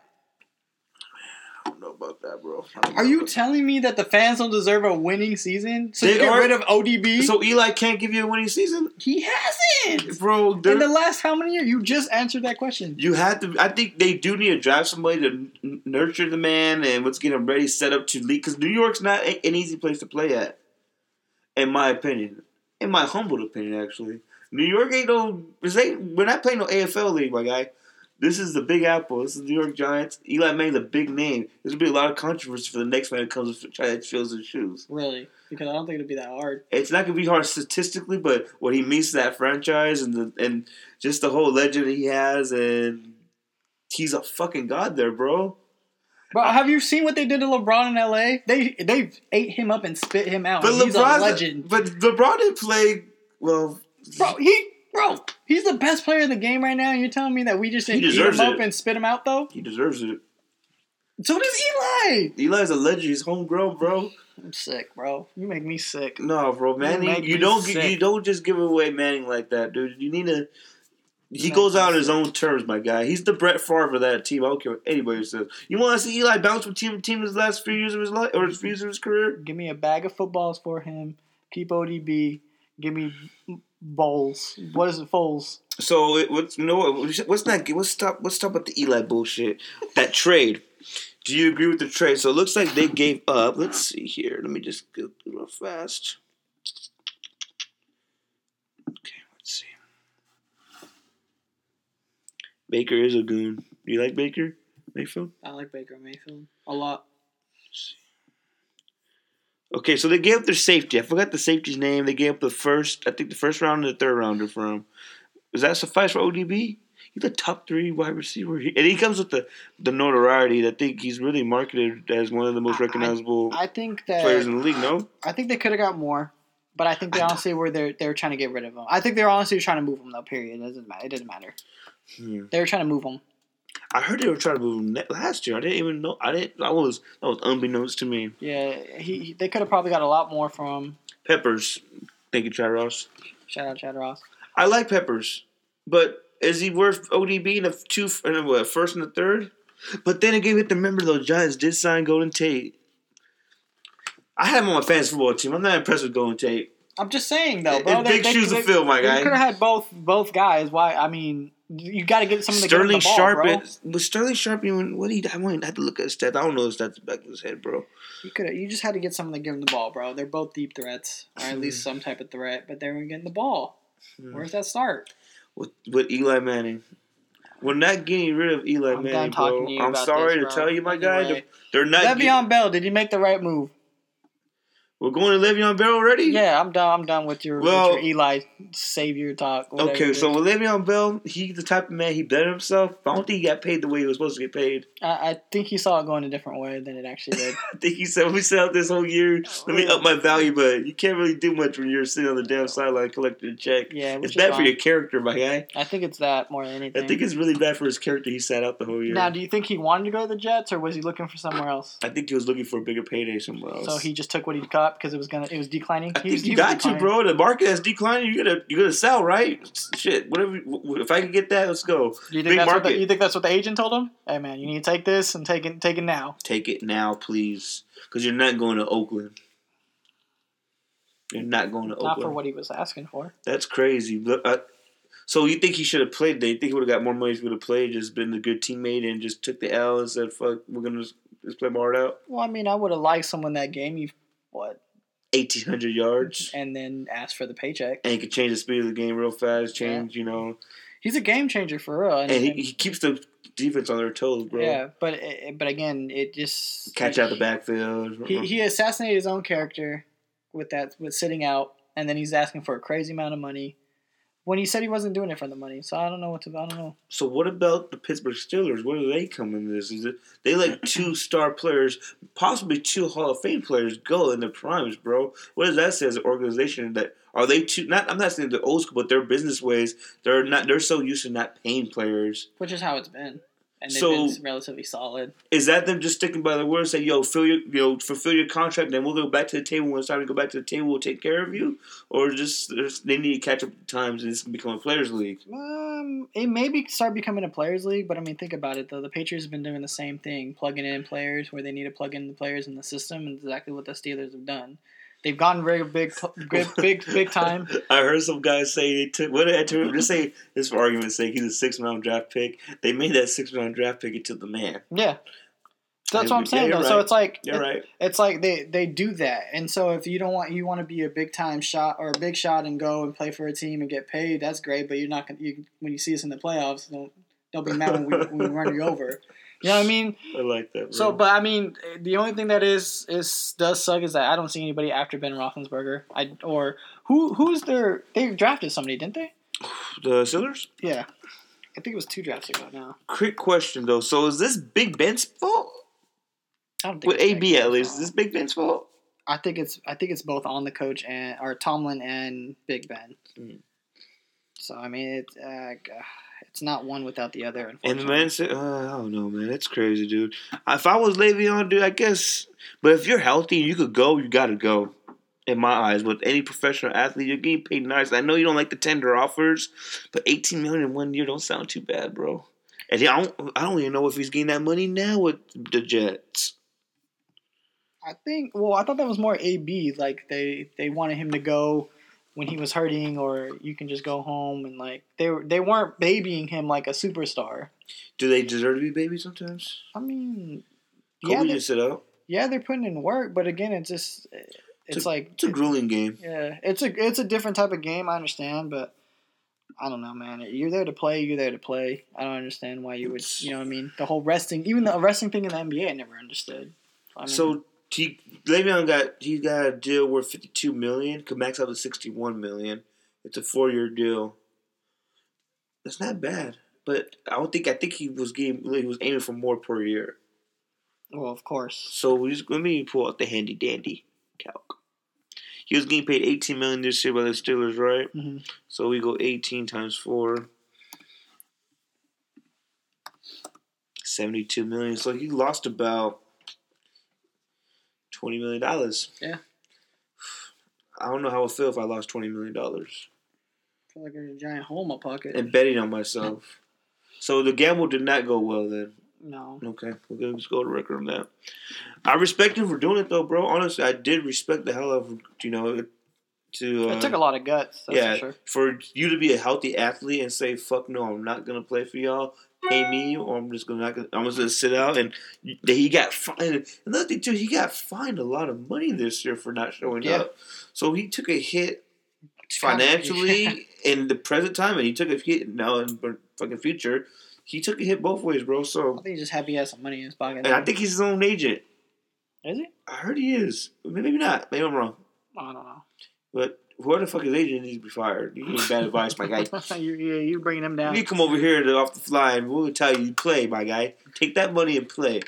Know about that, bro. Are you telling me that the fans don't deserve a winning season? So They you get are- rid of ODB? So Eli can't give you a winning season, he hasn't. bro. In the last how many years? You just answered that question. You have to. I think they do need to draft somebody to n- nurture the man and let's him ready, set up to lead. Because New York's not a- an easy place to play at, in my opinion. In my humble opinion, actually, New York ain't no. Ain't. We're not playing no AFL league, my guy. This is the Big Apple. This is the New York Giants. Eli Manning's a big name. There's gonna be a lot of controversy for the next man that comes to try to fill his shoes. Really? Because I don't think it'll be that hard. It's not gonna be hard statistically, but what he means to that franchise and the and just the whole legend he has, and he's a fucking god there, bro. Bro, have you seen what they did to LeBron in LA? They they ate him up and spit him out. But LeBron, legend. but LeBron didn't play well. Bro, he bro, he's the best player in the game right now. And you're telling me that we just He didn't eat him up it. and spit him out though? He deserves it. So does Eli. Eli's a legend. He's homegrown, bro. I'm sick, bro. You make me sick. No, bro, Manning. make You don't sick. you don't just give away Manning like that, dude. You need to. He goes out on his own terms, my guy. He's the Brett Favre of that team. I don't care what anybody says. You want to see Eli bounce from team to team his last few years of his life or his few years of his career? Give me a bag of footballs for him. Keep ODB. Give me bowls. What is it, Foles? So it, what's you know what? What's not? Let's stop. Let's stop with the Eli bullshit. That trade. Do you agree with the trade? So it looks like they gave up. Let's see here. Let me just go real fast. Okay, let's see. Baker is a goon. Do you like Baker Mayfield? I like Baker Mayfield a lot. Okay, so they gave up their safety. I forgot the safety's name. They gave up the first, I think the first round and the third rounder for him. Does that suffice for ODB? He's a top three wide receiver, and he comes with the, the notoriety. that I think he's really marketed as one of the most I- I- recognizable I think that players in the league. No, I think they could have got more, but I think they I honestly were they're they're trying to get rid of him. I think they're honestly trying to move him though. Period. It doesn't matter. It doesn't matter. Hmm. They were trying to move him. I heard they were trying to move him last year. I didn't even know. I didn't. I was that was unbeknownst to me. Yeah, he, he they could have probably got a lot more from. Peppers, thank you, Chad Ross. Shout out Chad Ross. I like Peppers, but is he worth ODB in the two in the what, first and the third? But then again, we have to remember though, Giants did sign Golden Tate. I have him on my fantasy football team. I'm not impressed with Golden Tate. I'm just saying though, bro. It's big shoes to fill, my guy. You could have had both both guys. Why? I mean, you got to get to get him Sterling the ball, Sharp, bro. is- was Sterling Sharp even what he? I went I had to look at his stats. I don't know his stats back of his head, bro. You could you just had to get someone to give him the ball, bro. They're both deep threats, or at Hmm. least some type of threat, but they weren't getting the ball. Hmm. Where's that start? With, with Eli Manning. We're not getting rid of Eli I'm Manning, bro. I'm sorry this, to tell you, my guy. Anyway. They're not. Le'Veon Get, Bell, did he make the right move? We're going to Le'Veon Bell already. Yeah, I'm done. I'm done with your, Well- with your Eli savior talk. whatever Okay, so with Le'Veon Bell, he's the type of man he bettered himself. I don't think he got paid the way he was supposed to get paid. I, I think he saw it going a different way than it actually did. I think he said, "Let me sell out this whole year. Let me up my value." But you can't really do much when you're sitting on the damn sideline collecting a check. Yeah, it's bad for your character, my guy. I think it's that more than anything. I think it's really bad for his character. He sat out the whole year. now, do you think he wanted to go to the Jets, or was he looking for somewhere else? I think he was looking for a bigger payday somewhere else. So he just took what he because it was gonna it was declining. I He think was- you got to, bro. The market is declining. You gotta, you gotta sell, right? Shit, whatever. If I can get that, let's go. You think Big that's what the, you think that's what the agent told him? Hey man, you need to take this and take it take it now. Take it now, please, because you're not going to Oakland. You're not going to Not Oakland. for what he was asking for. That's crazy. Look, uh, so you think he should have played? There? You think he would have got more money if he would have played? Just been a good teammate and just took the L and said, "Fuck, we're gonna just, just play my heart out." Well, I mean, I would have liked someone that game you what Eighteen hundred yards, and then ask for the paycheck. and he could change the speed of the game real fast. Change, you know, He's a game changer for real. And, and he, he keeps the defense on their toes, bro. yeah, but eh, eh, but again, it just Catch out the backfield. He, he uh-huh. assassinated his own character with that with sitting out, and then he's asking for a crazy amount of money when he said he wasn't doing it for the money. So I don't know what to. I don't know. So what about the Pittsburgh Steelers? Where do they come in this? Is it they let two star players, possibly two Hall of Fame players, go in their primes, bro? What does that say as an organization? That are they too? Not I'm not saying they're old school, but their business ways. They're not. They're so used to not paying players. Which is how it's been, and they've So- been relatively solid. Is that them just sticking by their word? saying, yo, fill your, you know, fulfill your contract, then we'll go back to the table. When it's time to go back to the table, we'll take care of you, or just there's- they need to catch up to times and it's gonna become a players' league. Um, it may be start becoming a players' league, but I mean, think about it though. The Patriots have been doing the same thing, plugging in players where they need to plug in the players in the system, and exactly what the Steelers have done. They've gotten very big, big, big, big time. I heard some guys say they took what did I tell Just say this for argument's sake, he's a six round draft pick. They made that six round draft pick into the man. Yeah, that's what I'm saying. you're though. So it's like You're right. it's like they they do that, and so if you don't want you want to be a big time shot or a big shot and go and play for a team and get paid, that's great. But you're not gonna you, when you see us in the playoffs, don't don't be mad when we, when we run you over. You know what I mean? I like that. Bro. So, but I mean, the only thing that is is does suck is that I don't see anybody after Ben Roethlisberger. I or who who's their they drafted somebody, didn't they? the Steelers. Yeah, I think it was two drafts ago now. Quick question though. So is this Big Ben's fault? I don't think With AB at least, is this Big Ben's fault? I think it's I think it's both on the coach and or Tomlin and Big Ben. Mm. So I mean, it's uh, it's not one without the other. And the man said, uh, "I don't know, man. It's crazy, dude. If I was Le'Veon, dude, I guess. But if you're healthy and you could go, you got to go. In my eyes, with any professional athlete, you're getting paid nice. I know you don't like the tender offers, but 18 million in one year don't sound too bad, bro. And I don't, I don't even know if he's getting that money now with the Jets. I think. Well, I thought that was more AB. Like they they wanted him to go when he was hurting, or you can just go home and like they were- they weren't babying him like a superstar. Do they deserve to be babies sometimes? I mean, Kobe yeah, just sit out. yeah, they're putting in work, but again, it's just it's It's a- like It's a grueling game. yeah, it's a it's a different type of game. I understand, but. I don't know, man. You're there to play. You're there to play. I don't understand why you would. You know what I mean? The whole resting, even the resting thing in the NBA, I never understood. I mean, So he, Le'Veon got he got a deal worth 52 million. Could max out to 61 million. It's a four year deal. That's not bad, but I don't think I think he was getting he was aiming for more per year. well, of course. So we just let me pull out the handy dandy calc. He was getting paid 18 million this year by the Steelers, right? hmm So we go 18 times four. 72 million. So he lost about 20 million dollars. Yeah. I don't know how I feel if I lost 20 million dollars feel like there's a giant hole in my pocket. and betting on myself. So the gamble did not go well then. no. Okay, we're gonna just go to record on that. I respect him for doing it though, bro. Honestly, I did respect the hell out of you know to. Uh, it took a lot of guts. That's yeah, for sure. for you to be a healthy athlete and say, "Fuck no, I'm not gonna play for y'all. Pay me, or I'm just gonna not I'm just gonna sit out." And he got fined. Another thing too, he got fined a lot of money this year for not showing Yeah. up. So he took a hit financially in the present time, and he took a hit now in the fucking future. He took a hit both ways, bro. So I think he's just happy he has some money in his pocket. and I think he's his own agent. is he? I heard he is. Maybe not. Maybe I'm wrong. I don't know. But whoever the fuck his agent needs to be fired. You give bad advice, my guy. you you you bringing him down? You come over here to off the fly and we'll tell you, play, my guy. Take that money and play.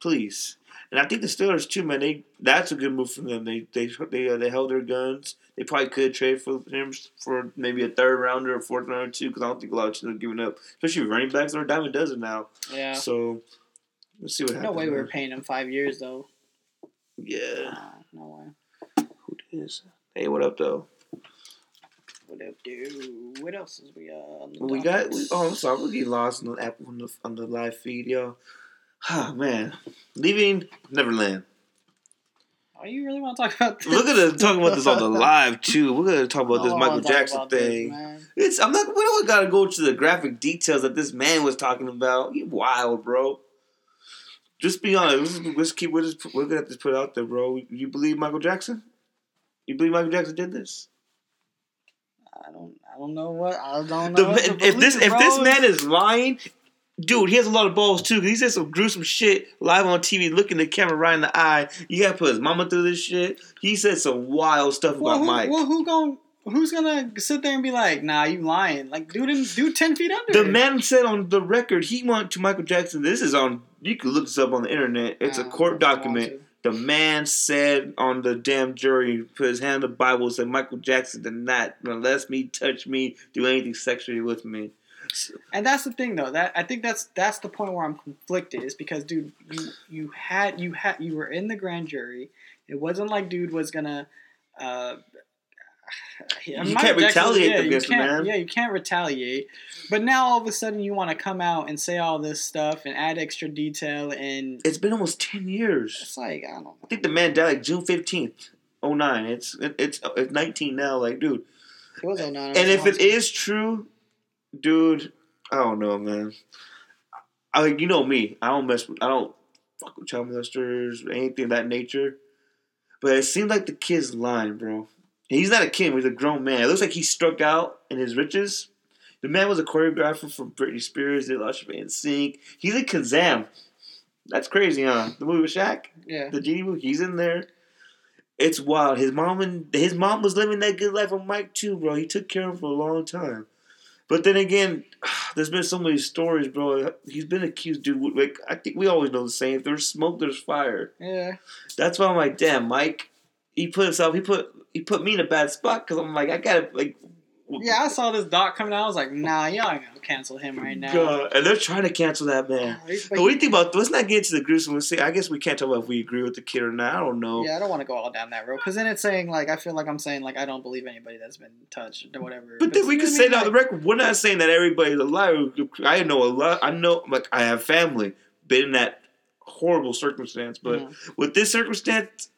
Please. And I think the Steelers too, man. They that's a good move for them. They they they uh, they held their guns. They probably could trade for him for maybe a third rounder or fourth rounder too, because I don't think a lot of teams are giving up, especially running backs. Or Diamond does it now, Yeah. so let's see what happens. No way we were man. paying him five years though. Yeah, Nah, no way. who is? Hey, what up though? What up, dude? What else is we uh? on the we got. We, oh, I'm sorry. We're getting lost on the app on the on the live feed, yo. Ah man, leaving Neverland. Oh, you really want to talk about this? We're gonna talk about this on the live too. We're gonna talk about this Michael Jackson this, thing. man. it's I'm not. We don't gotta go to the graphic details that this man was talking about. You wild, bro. Just be honest. Let's, let's keep. We're, just, we're gonna have to put out there, bro. You believe Michael Jackson? You believe Michael Jackson did this? I don't. I don't know what. I don't know. what if this if this man is lying, dude, he has a lot of balls too. he said some gruesome shit live on TV, looking the camera right in the eye. You gotta put his mama through this shit. He said some wild stuff well, about who, Mike. well, who gon' who's gonna sit there and be like, "Nah, you lying"? Like, dude, dude, ten feet under. The man said on the record he went to Michael Jackson. This is on. You can look this up on the internet. It's a court document. The man said on the damn jury, put his hand on the Bible, said Michael Jackson did not molest me, touch me, do anything sexually with me. And that's the thing, though. That I think that's that's the point where I'm conflicted. Is because, dude, you you had you had you were in the grand jury. It wasn't like dude was gonna. Uh, You can't retaliate yeah, you against the can't- man. Yeah, you can't retaliate. But now all of a sudden you want to come out and say all this stuff and add extra detail, and It's been almost ten years. it's like I don't know. I think the man died like June fifteenth, oh nine. It's it, it's oh, it's nineteen now. Like, dude. It was 09. And if it is true, dude, I don't know, man. I like you know me. I don't mess. With, I don't fuck with child molesters or anything of that nature. But it seems like the kid's lying, bro. And he's not a kid. He's a grown man. It looks like he struck out in his riches. The man was a choreographer for Britney Spears. Did Usher NSYNC. He's in Kazam. That's crazy, huh? The movie with Shaq, yeah, the genie movie. He's in there. It's wild. His mom and his mom was living that good life with Mike too, bro. He took care of him for a long time. But then again, there's been so many stories, bro. He's been accused, dude. Like I think we always know the same. If there's smoke, there's fire. yeah. That's why I'm like, damn, Mike. He put himself. He put he put me in a bad spot because I'm like, I gotta like. Yeah, I saw this doc coming out. I was like, nah, y'all ain't gonna cancel him right now. God. And they're trying to cancel that man. But But what do you think about? Let's not get into the gruesome. Let's see. I guess we can't tell if we agree with the kid or not. I don't know. Yeah, I don't want to go all down that road because then it's saying like I feel like I'm saying like I don't believe anybody that's been touched or whatever. But then we can say that on the record. We're not saying that everybody's a liar. I know a lot. I know, like, I have family been in that horrible circumstance. But with this circumstance,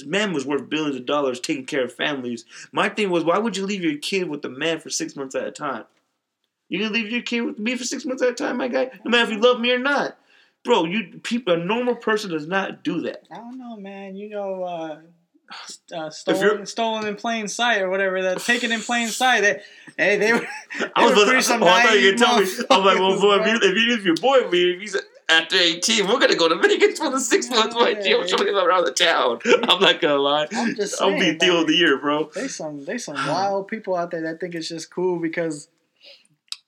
this man was worth billions of dollars taking care of families. My thing was, why would you leave your kid with the man for six months at a time? You gonna leave your kid with me for six months at a time, my guy? No matter if you love me or not, bro. You people, a normal person does not do that. I don't know, man. You know, uh, uh, stolen, stolen in plain sight or whatever. That taken in plain sight. They, hey, they were. They I was were about pretty to, some oh, I thought you were gonna tell me. I'm like, well, boy, if you, if you, if your boy, if he's after 18, we're gonna go to Vegas for the six months. My G, I'm showing around the town. I'm not gonna lie. I'm just I'll be saying, deal of the year, bro. They some they some wild people out there that think it's just cool because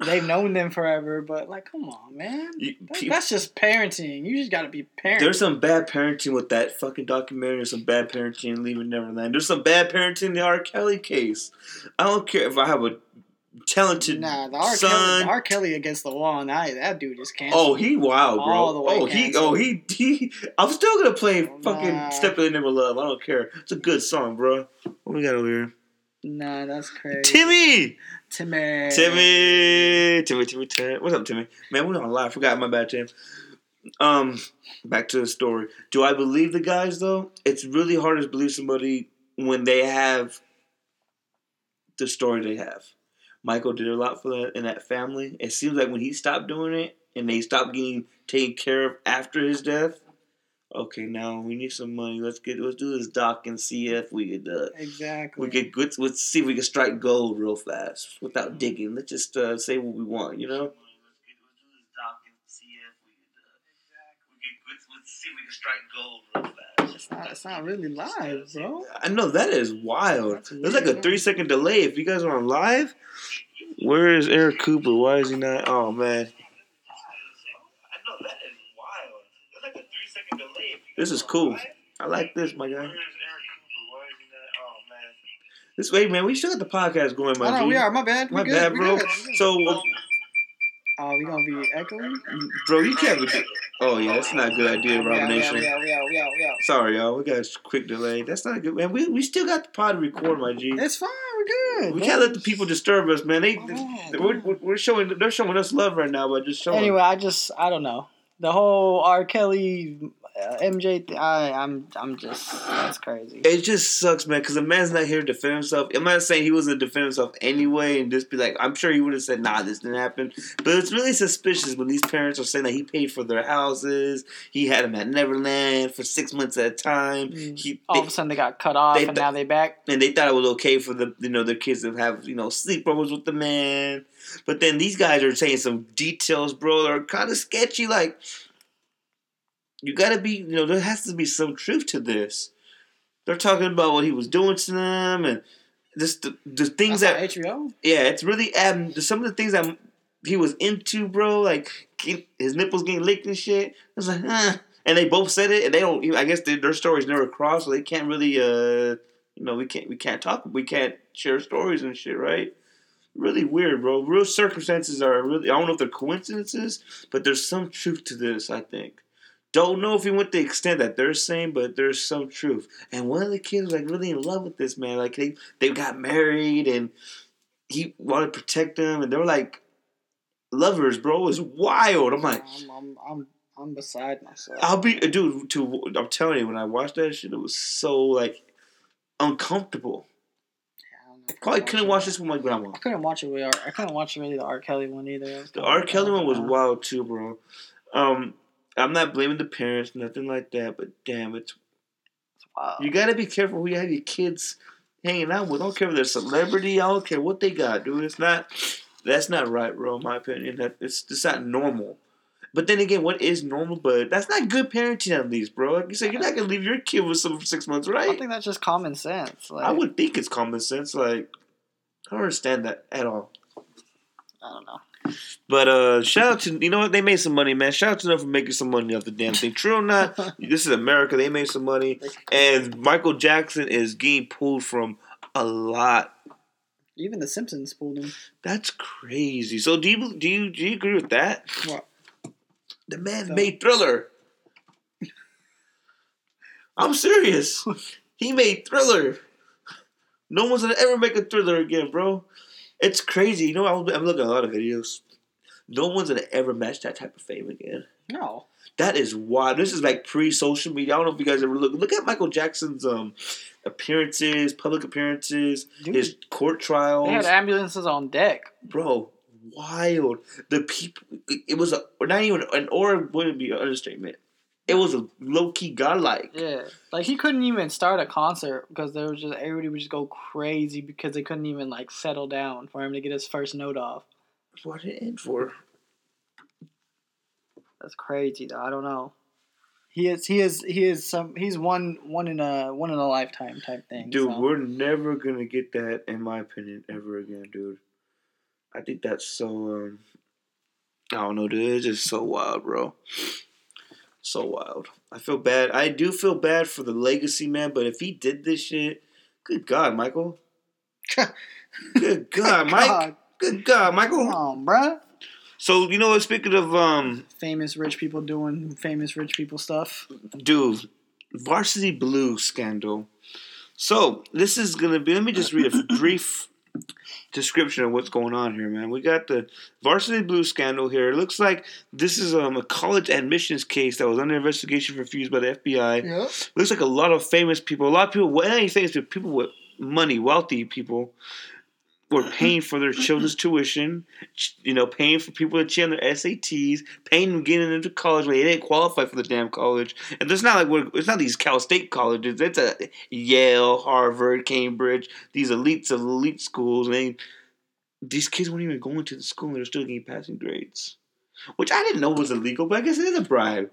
they've known them forever. But like, come on, man. You- That- that's just parenting. You just got to be parenting. There's some bad parenting with that fucking documentary. There's some bad parenting in Leaving Neverland. There's some bad parenting in the R. Kelly case. I don't care if I have a talented Nah, the R. Kelly, son. the R. Kelly against the wall, and I, that dude is canceled. Oh, he wild, bro. All the way oh, he, oh, he, he. I'm still gonna play Oh, fucking nah. "Step in the Name of Love." I don't care. It's a good song, bro. What we got over here? Nah, that's crazy. Timmy, Timmy. Timmy, Timmy, Timmy, Timmy. What's up, Timmy? Man, we're on live. Forgot my bad, Tim. Um, back to the story. Do I believe the guys though? It's really hard to believe somebody when they have the story they have. Michael did a lot for that in that family. It seems like when he stopped doing it and they stopped getting taken care of after his death. Okay, now we need some money. Let's get let's do this doc and see if we could uh, Exactly. we could let's, let's see if we can strike gold real fast without digging. Let's just uh, say what we want, you know. It's not, it's not really live, bro. I know that is wild. There's like a three second delay. If you guys are on live, where is Eric Cooper? Why is he not? Oh man, this is cool. I like this, my guy. This way, man. We still got the podcast going, my know, we are. My bad. My bad, bro. good. So, uh, Oh, we gonna be echoing? bro, you can't. Be, oh yeah, that's not a good idea, Rob yeah, Nation. yeah, yeah, yeah. Sorry, y'all. We got a quick delay. That's not good, man. We, we still got the pod to record, my G. It's fine. We're good. We bro. can't let the people disturb us, man. They, Oh, we're, we're- we're showing, they're showing us love right now by just showing. Anyway, I just I don't know the whole R. Kelly, MJ. Th- I I'm I'm just that's crazy. It just sucks, man, because the man's not here to defend himself. I'm not saying he wasn't defend himself anyway, and just be like, I'm sure he would have said, "Nah, this didn't happen." But it's really suspicious when these parents are saying that he paid for their houses, he had them at Neverland for six months at a time. Mm. He, All of a sudden they got cut off, they and now they back. and they thought it was okay for the you know their kids to have you know sleepovers with the man. But then these guys are saying some details, bro, that are kind of sketchy. Like you got to be, you know, there has to be some truth to this. They're talking about what he was doing to them, and just the, the things That's that HBO. yeah, it's really um some of the things that he was into, bro. Like his nipples getting licked and shit. I was like, huh. And they both said it, and they don't. I guess they, their stories never cross, so they can't really. uh You know, we can't we can't talk. We can't share stories and shit, right? Really weird, bro. Real circumstances are really. I don't know if they're coincidences, but there's some truth to this. I think. Don't know if he went the extent that they're saying, but there's some truth. And one of the kids was like really in love with this man. Like they they got married, and he wanted to protect them, and they were like lovers, bro. It was wild. I'm like, I'm, I'm, I'm, I'm beside myself. I'll be, dude. To I'm telling you, when I watched that shit, it was so like uncomfortable. I don't know if I Probably couldn't it. watch this with my grandma. I couldn't watch it with R. I couldn't watch really the R. Kelly one either. The R. Kelly one was wild too, bro. Um, I'm not blaming the parents, nothing like that. But damn, it's Wow. you gotta be careful who you have your kids hanging out with. I don't care if they're celebrity. I don't care what they got, dude. It's not. That's not right, bro. In my opinion, that it's just not normal. But then again, what is normal? But that's not good parenting at least, bro. Like you said, you're not gonna leave your kid with someone for six months, right? I right? think that's just common sense. Like, I would think it's common sense. Like I don't understand that at all. I don't know. But uh, shout out to you know what they made some money, man. Shout out to them for making some money off the damn thing. True or not, this is America. They made some money, and Michael Jackson is getting pulled from a lot. Even The Simpsons pulled him. That's crazy. So do you do you do you agree with that? What? The man So- made Thriller. I'm serious. He made Thriller. No one's gonna ever make a Thriller again, bro. It's crazy. You know, I'm I'm looking at a lot of videos. No one's gonna ever match that type of fame again. No. That is wild. This is like pre-social media. I don't know if you guys ever look look at Michael Jackson's um appearances, public appearances, Dude, his court trials they had ambulances on deck. bro, wild. The people, it was a, not even an or wouldn't be an understatement. It was a low key godlike. Yeah. Like, he couldn't even start a concert because there was just, everybody would just go crazy because they couldn't even, like, settle down for him to get his first note off. What did it end for? That's crazy, though. I don't know. He is, he is, he is some, he's one, one in a, one in a lifetime type thing. Dude, so. we're never gonna get that, in my opinion, ever again, dude. I think that's so. um I don't know, dude. It's just so wild, bro. So wild. I feel bad. I do feel bad for the legacy man, but if he did this shit, good God, Michael. good God, Mike. God, Good God, Michael. come on, bruh. So you know what? Speaking of um, Famous rich people doing famous rich people stuff. dude, Varsity Blue scandal. So this is gonna be. Let me just read a brief description of what's going on here, man. We got the Varsity blue scandal here. It looks like this is um, a college admissions case that was under investigation for fused by the FBI. Yep. Looks like a lot of famous people, a lot of people, well, not even famous people, people with money, wealthy people, were paying for their children's tuition, you know, paying for people to cheat on their SATs, paying them getting into college when they didn't qualify for the damn college. And it's not like we're, it's not these Cal State colleges. It's a Yale, Harvard, Cambridge, these elites of elite schools. And they, these kids weren't even going to the school and they're still getting passing grades. Which I didn't know was illegal, but I guess it is a bribe.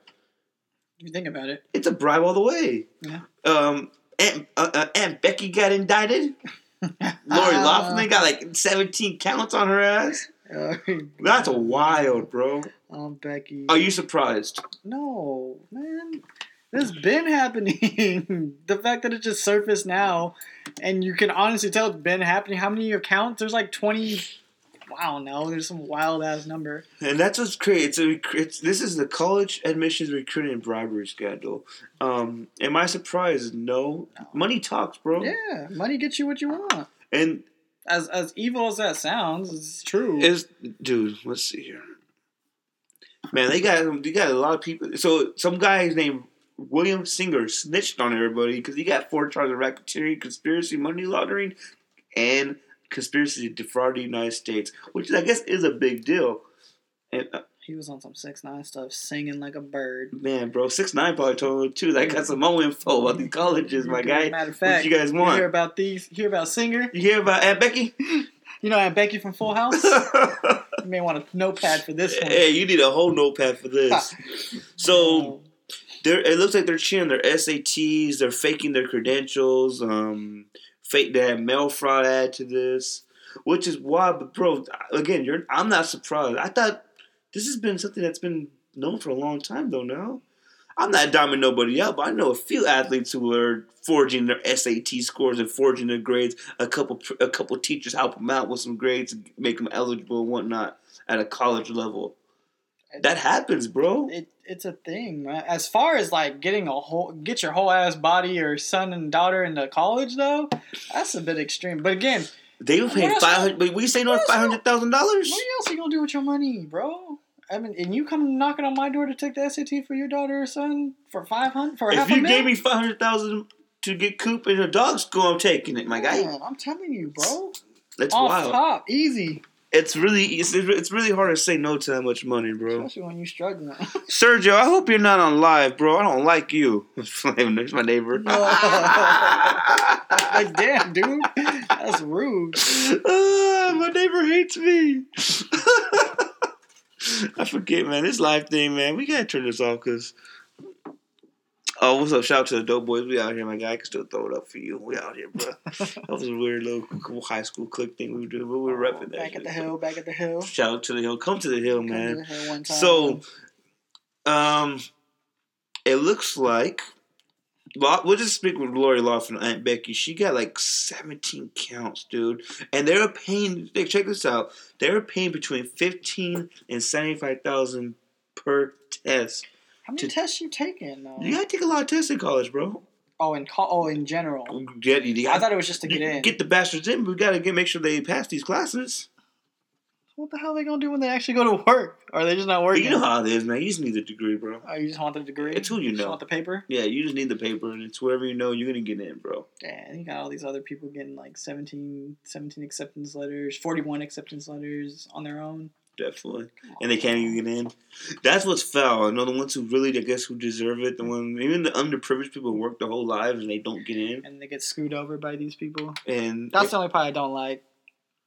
If you think about it. It's a bribe all the way. Yeah. Um, Aunt, uh, uh, Aunt Becky got indicted. Lori uh, Loughlin got like 17 counts on her ass. That's wild, bro. Oh, Becky. Are you surprised? No, man. This has been happening. the fact that it just surfaced now, and you can honestly tell it's been happening. How many accounts? There's like 20. I don't know. There's some wild ass number. And that's what's crazy. It's a, it's, this is the college admissions recruiting and bribery scandal. Um, am I surprised? No. No. Money talks, bro. Yeah, money gets you what you want. And As as evil as that sounds, it's true. is dude, let's see here. Man, they got they got a lot of people. So some guy named William Singer snitched on everybody because he got four charges of racketeering, conspiracy, money laundering, and conspiracy to defraud the United States, which I guess is a big deal. And uh, he was on some six nine stuff, singing like a bird. man, bro, six nine probably told him too. I got some more info about these colleges, my guy. Matter of What fact, you guys You want? hear about these? You hear about Singer? You hear about Aunt Becky? You know Aunt Becky from Full House. you may want a notepad for this one. hey, you need a whole notepad for this. So they're it looks like they're cheating their SATs, they're faking their credentials, um, Fake they had mail fraud add to this, which is why. But bro, again, you're I'm not surprised. I thought this has been something that's been known for a long time though. Now, I'm not diming nobody out, but I know a few athletes who are forging their SAT scores and forging their grades. A couple a couple teachers help them out with some grades and make them eligible and whatnot at a college level. That happens, bro. It, it's a thing, man. As far as like getting a whole, get your whole ass body, or son and daughter into college, though, that's a bit extreme. But again, They were paying five hundred. But we say no five hundred thousand dollars. what else are you gonna do with your money, bro? I mean, and you come knocking on my door to take the SAT for your daughter or son for five hundred for If half a you gave me five hundred thousand to get Coop in a dog school, I'm taking it, my guy. Man, I'm telling you, bro. That's Off wild. top, easy. It's really it's, it's really hard to say no to that much money, bro. Especially when you're struggling. Sergio, I hope you're not on live, bro. I don't like you. There's my neighbor. No. like, damn, dude, that's rude. Ah, my neighbor hates me. I forget, man. This live thing, man. We gotta turn this off, cause. Oh, what's up? Shout out to the dope boys. We out here, my guy. I can still throw it up for you. We out here, bro. That was a weird little high school click thing we were doing, but we were repping that. Back shit. at the hill, back at the hill. Shout out to the hill. Come to the hill, Come man. the hill. So, um, it looks like. We'll just speak with Lori Loughlin, Aunt Becky. She got like 17 counts, dude. And they were paying, check this out, they were paying between 15 and 75,000 per test. How many to- tests you taking? Though? You gotta take a lot of tests in college, bro. Oh, in co- oh, in general. Get, you I gotta, thought it was just to get in. get the bastards in, but we gotta get make sure they pass these classes. what the hell are they gonna do when they actually go to work? Or are they just not working? you know how it is, man. You just need the degree, bro. Oh, you just want the degree? It's who you just know. want the paper? Yeah, you just need the paper, and it's whoever you know you're gonna get in, bro. Damn, you got all these other people getting like 17, 17 acceptance letters, 41 acceptance letters on their own. Definitely. and they can't even get in. That's what's foul. You know, the ones who really, I guess, who deserve it, the one, even the underprivileged people who work their whole lives and they don't get in. And they get screwed over by these people. And That's the only part I don't like.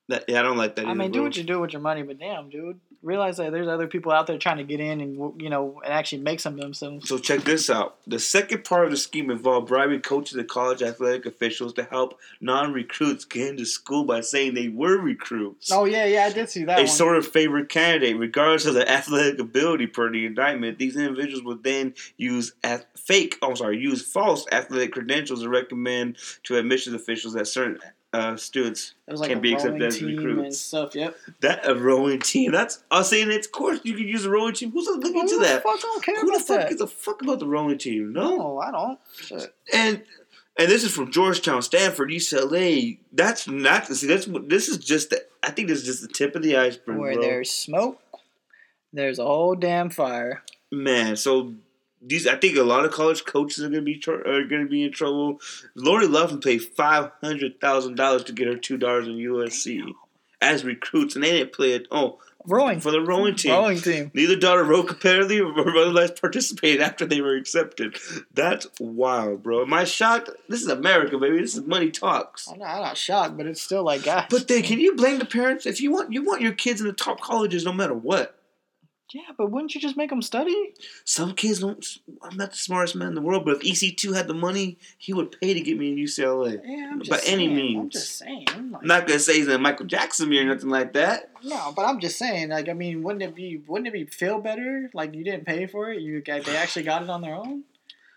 that, yeah, I don't like that. I either, mean, do bro. what you do with your money, but damn, dude, realize that there's other people out there trying to get in and you know and actually make some of themselves. So check this out. The second part of the scheme involved bribing coaches and college athletic officials to help non-recruits get into school by saying they were recruits. Oh yeah, yeah, I did see that a one. sort of favored candidate, regardless of the athletic ability per the indictment. These individuals would then use ath- fake, oh, I'm sorry, use false athletic credentials to recommend to admissions officials that certain uh, students like can be accepted as recruits. stuff. Yep. that a rowing team. That's us saying it's of course you could use a rowing team. Who's looking Who into the that? fuck don't care Who the fuck that? gives a fuck about the rowing team? No. No, I don't. Shit. And and this is from Georgetown, Stanford, UCLA. That's not see. That's this is just. The, I think this is just the tip of the iceberg, Where bro. there's smoke, there's a whole damn fire. Man, so these I think a lot of college coaches are gonna be tr- are gonna be in trouble. Lori Loveland paid five hundred thousand dollars to get her two daughters in USC as recruits, and they didn't play it. Oh, Rowing. for the rowing team. Rowing team. Neither daughter rowed competitively or otherwise participated after they were accepted. That's wild, bro. Am I shocked? This is America, baby. This is money talks. I'm not, I'm not shocked, but it's still like, guys. But then, can you blame the parents if you want you want your kids in the top colleges no matter what? Yeah, but wouldn't you just make them study? Some kids don't. I'm not the smartest man in the world, but if EC2 had the money, he would pay to get me in UCLA. Yeah, I'm just By any saying, I'm means. just saying. Like, I'm not gonna say he's a Michael Jackson or nothing like that. no, but I'm just saying. Like, I mean, wouldn't it be? Wouldn't it be feel better? Like you didn't pay for it. You got, they actually got it on their own.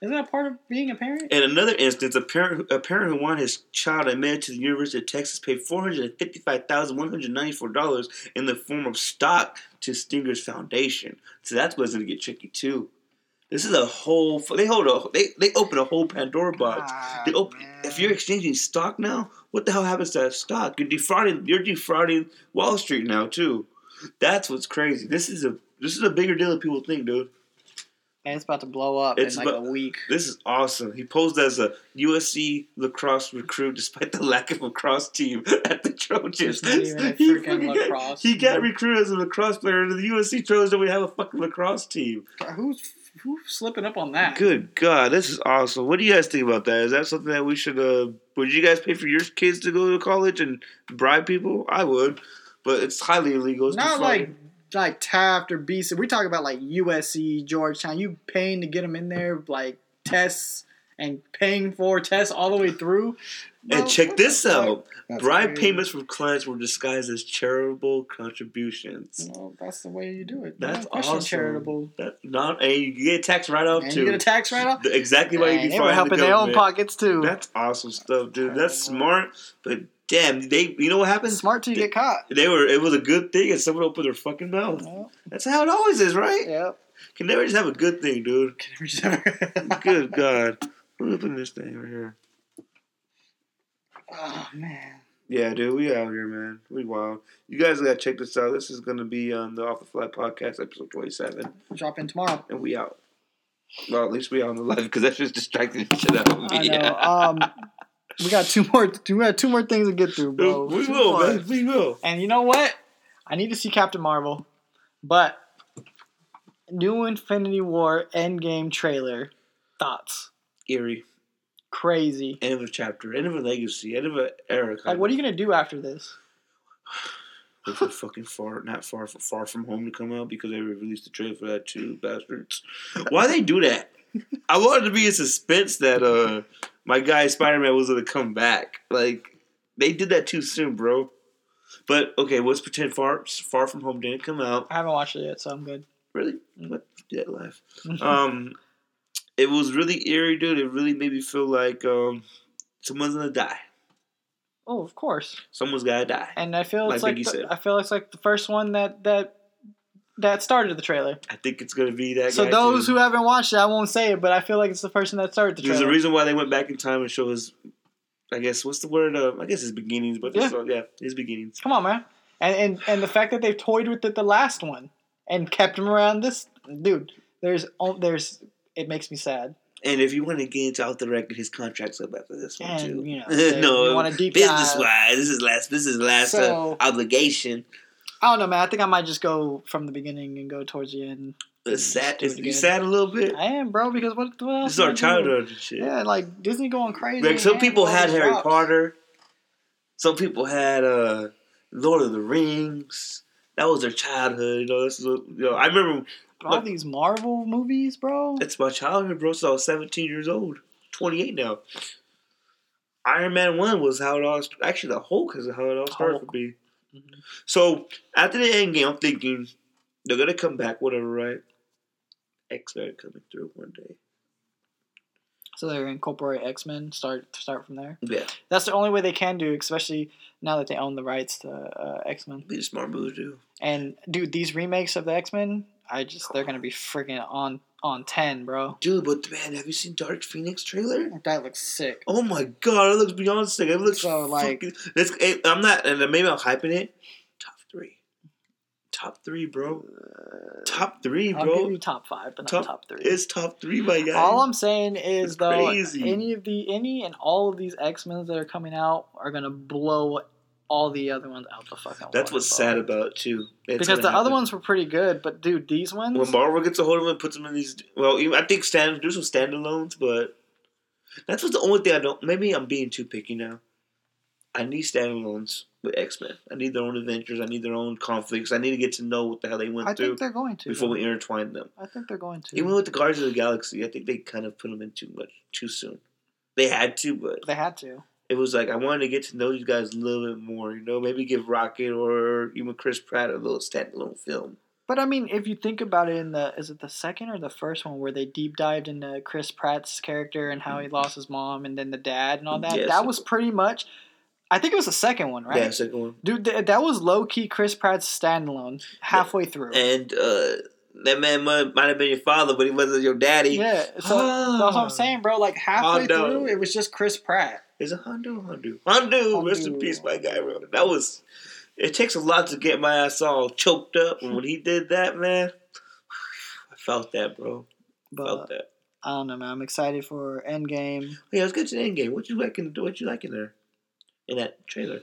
Isn't that part of being a parent? In another instance, a parent a parent who wanted his child admitted to the University of Texas paid four hundred fifty five thousand one hundred ninety four dollars in the form of stock to Singer's Foundation. So that's what's gonna get tricky too. This is a whole. They hold a. They they open a whole Pandora box. Ah, They op- man. if you're exchanging stock now, what the hell happens to that stock? You're defrauding. You're defrauding Wall Street now too. That's what's crazy. This is a this is a bigger deal than people think, dude. Man, it's about to blow up It's in like about- a week. This is awesome. He posed as a USC lacrosse recruit despite the lack of lacrosse team at the Trojans. There's not even a He got- he got recruited as a lacrosse player, and the USC Trojans and we have a fucking lacrosse team. Who's who's slipping up on that? Good God, this is awesome. What do you guys think about that? Is that something that we should? Uh, would you guys pay for your kids to go to college and bribe people? I would, but it's highly illegal. It's Not like like Taft or BC. We talk about like USC, Georgetown. You paying to get them in there, like tests and paying for tests all the way through. And check this fuck? out: That's bribe crazy. payments from clients were disguised as charitable contributions. Well, that's the way you do it. That's No awesome. charitable. That not, and you get a tax write off too. you get a tax write off. Exactly why you be they were fighting helping the their own pockets too. That's awesome stuff, dude. That's smart, but damn, they. You know what happened? Smart till you get caught. They were. It was a good thing, and someone opened their fucking mouth. Yep. That's how it always is, right? Yep. Can never just have a good thing, dude. Good God. What open this thing right here? oh man. Yeah, dude, we out here, man. We wild. You guys gotta check this out. This is gonna be on the Off the Fly podcast, episode twenty-seven, Drop in tomorrow. and we out. Well, at least we out on the live because that's just distracting the shit out of I me. know. Um, we got two more. We got two more things to get through, bro. we Too will, far. man. We will. And you know what? I need to see Captain Marvel, but new Infinity War Endgame trailer. Thoughts? Eerie. Crazy. End of a chapter. End of a legacy. End of an era. Like, what are you gonna do after this? Wait for fucking far, not far, far from home to come out because they released the trailer for that too, bastards. Why they do that? I wanted to be in suspense that uh my guy Spider Man was gonna come back. Like they did that too soon, bro. But okay, let's pretend far far from home didn't come out. I haven't watched it yet, so I'm good. Really? What? Yeah, life? Um, it was really eerie, dude. It really made me feel like um someone's gonna die. oh, of course. Someone's gotta die. And I feel Like it's like, the- said. I feel it's like the first one that that that started the trailer. I think it's gonna be that. So those too. who haven't watched it, I won't say it, but I feel like it's the person that started the There's trailer. a reason why they went back in time and show his, I guess, what's the word? Uh, I guess his beginnings, but Yeah. yeah, yeah his beginnings. Come on, man. And and and the fact that they've toyed with it the last one and kept him around this dude. There's there's it makes me sad. And if you want to get into off the record, his contract's up after this one And, too. you know, no, you want a deep business wise, this is last. This is last So- uh, obligation. I don't know, man. I think I might just go from the beginning and go towards the end. It's sad. do it Is you sad a little bit? I am, bro, because what, what else? This is our do I do? childhood and shit. Yeah, like Disney going crazy. Like some people had Harry drops. Potter. Some people had uh, Lord of the Rings. That was their childhood. You know, this is what, you know. I remember all Look. these Marvel movies, bro. It's my childhood, bro. So I was 17 years old. 28 now. Iron Man 1 was how it all Actually, the Hulk is how it all started Hulk. for me. Mhm. So after the end game, I'm thinking they're going to come back, whatever, right? X Men coming through one day. So they're gonna incorporate X Men. Start start from there. Yeah. That's the only way they can do, especially now that they own the rights to uh, X Men. Be a smart move, too. And dude, these remakes of the X Men, I just they're gonna be freaking on on ten, bro. Dude, but man, have you seen Dark Phoenix trailer? That looks sick. Oh my god, it looks beyond sick. It looks So, like- fucking. I'm not, and maybe I'm hyping it. Top three, top three, bro. Uh, top three, I'll bro. give you top five, but not Top- top, three. It's top three, my guy. all I'm saying is It's though, crazy. any of the any and all of these X Men that are coming out are gonna blow all the other ones out the fucking. That's what's sad about too. It's Because the other ones were pretty good, but dude, these ones. when Marvel gets a hold of them and puts them in these, well, I think stand do some standalones, but that's what's the only thing I don't. Maybe I'm being too picky now. I need standalones with X Men. I need their own adventures. I need their own conflicts. I need to get to know what the hell they went I through think they're going to. before we intertwine them. I think they're going to. Even with the Guardians of the Galaxy, I think they kind of put them in too much too soon. They had to, but they had to. It was like I wanted to get to know these guys a little bit more. You know, maybe give Rocket or even Chris Pratt a little standalone film. But I mean, if you think about it, in the is it the second or the first one where they deep dived into Chris Pratt's character and how he lost his mom and then the dad and all that? Yeah, that was pretty much. I think it was the second one, right? Yeah, second one. Dude, th- that was low key Chris Pratt's standalone halfway through. And uh, that man might, might have been your father, but he wasn't your daddy. Yeah, so that's what I'm saying, bro. Like halfway Yondu. through, it was just Chris Pratt. Is it Yondu? Yondu. Yondu. Rest in peace, my guy. Bro. That was. It takes a lot to get my ass all choked up, and when he did that, man, I felt that, bro. But felt that. I don't know, man. I'm excited for Endgame. Yeah, let's get to the end game. What you like in what you like in there? In that trailer.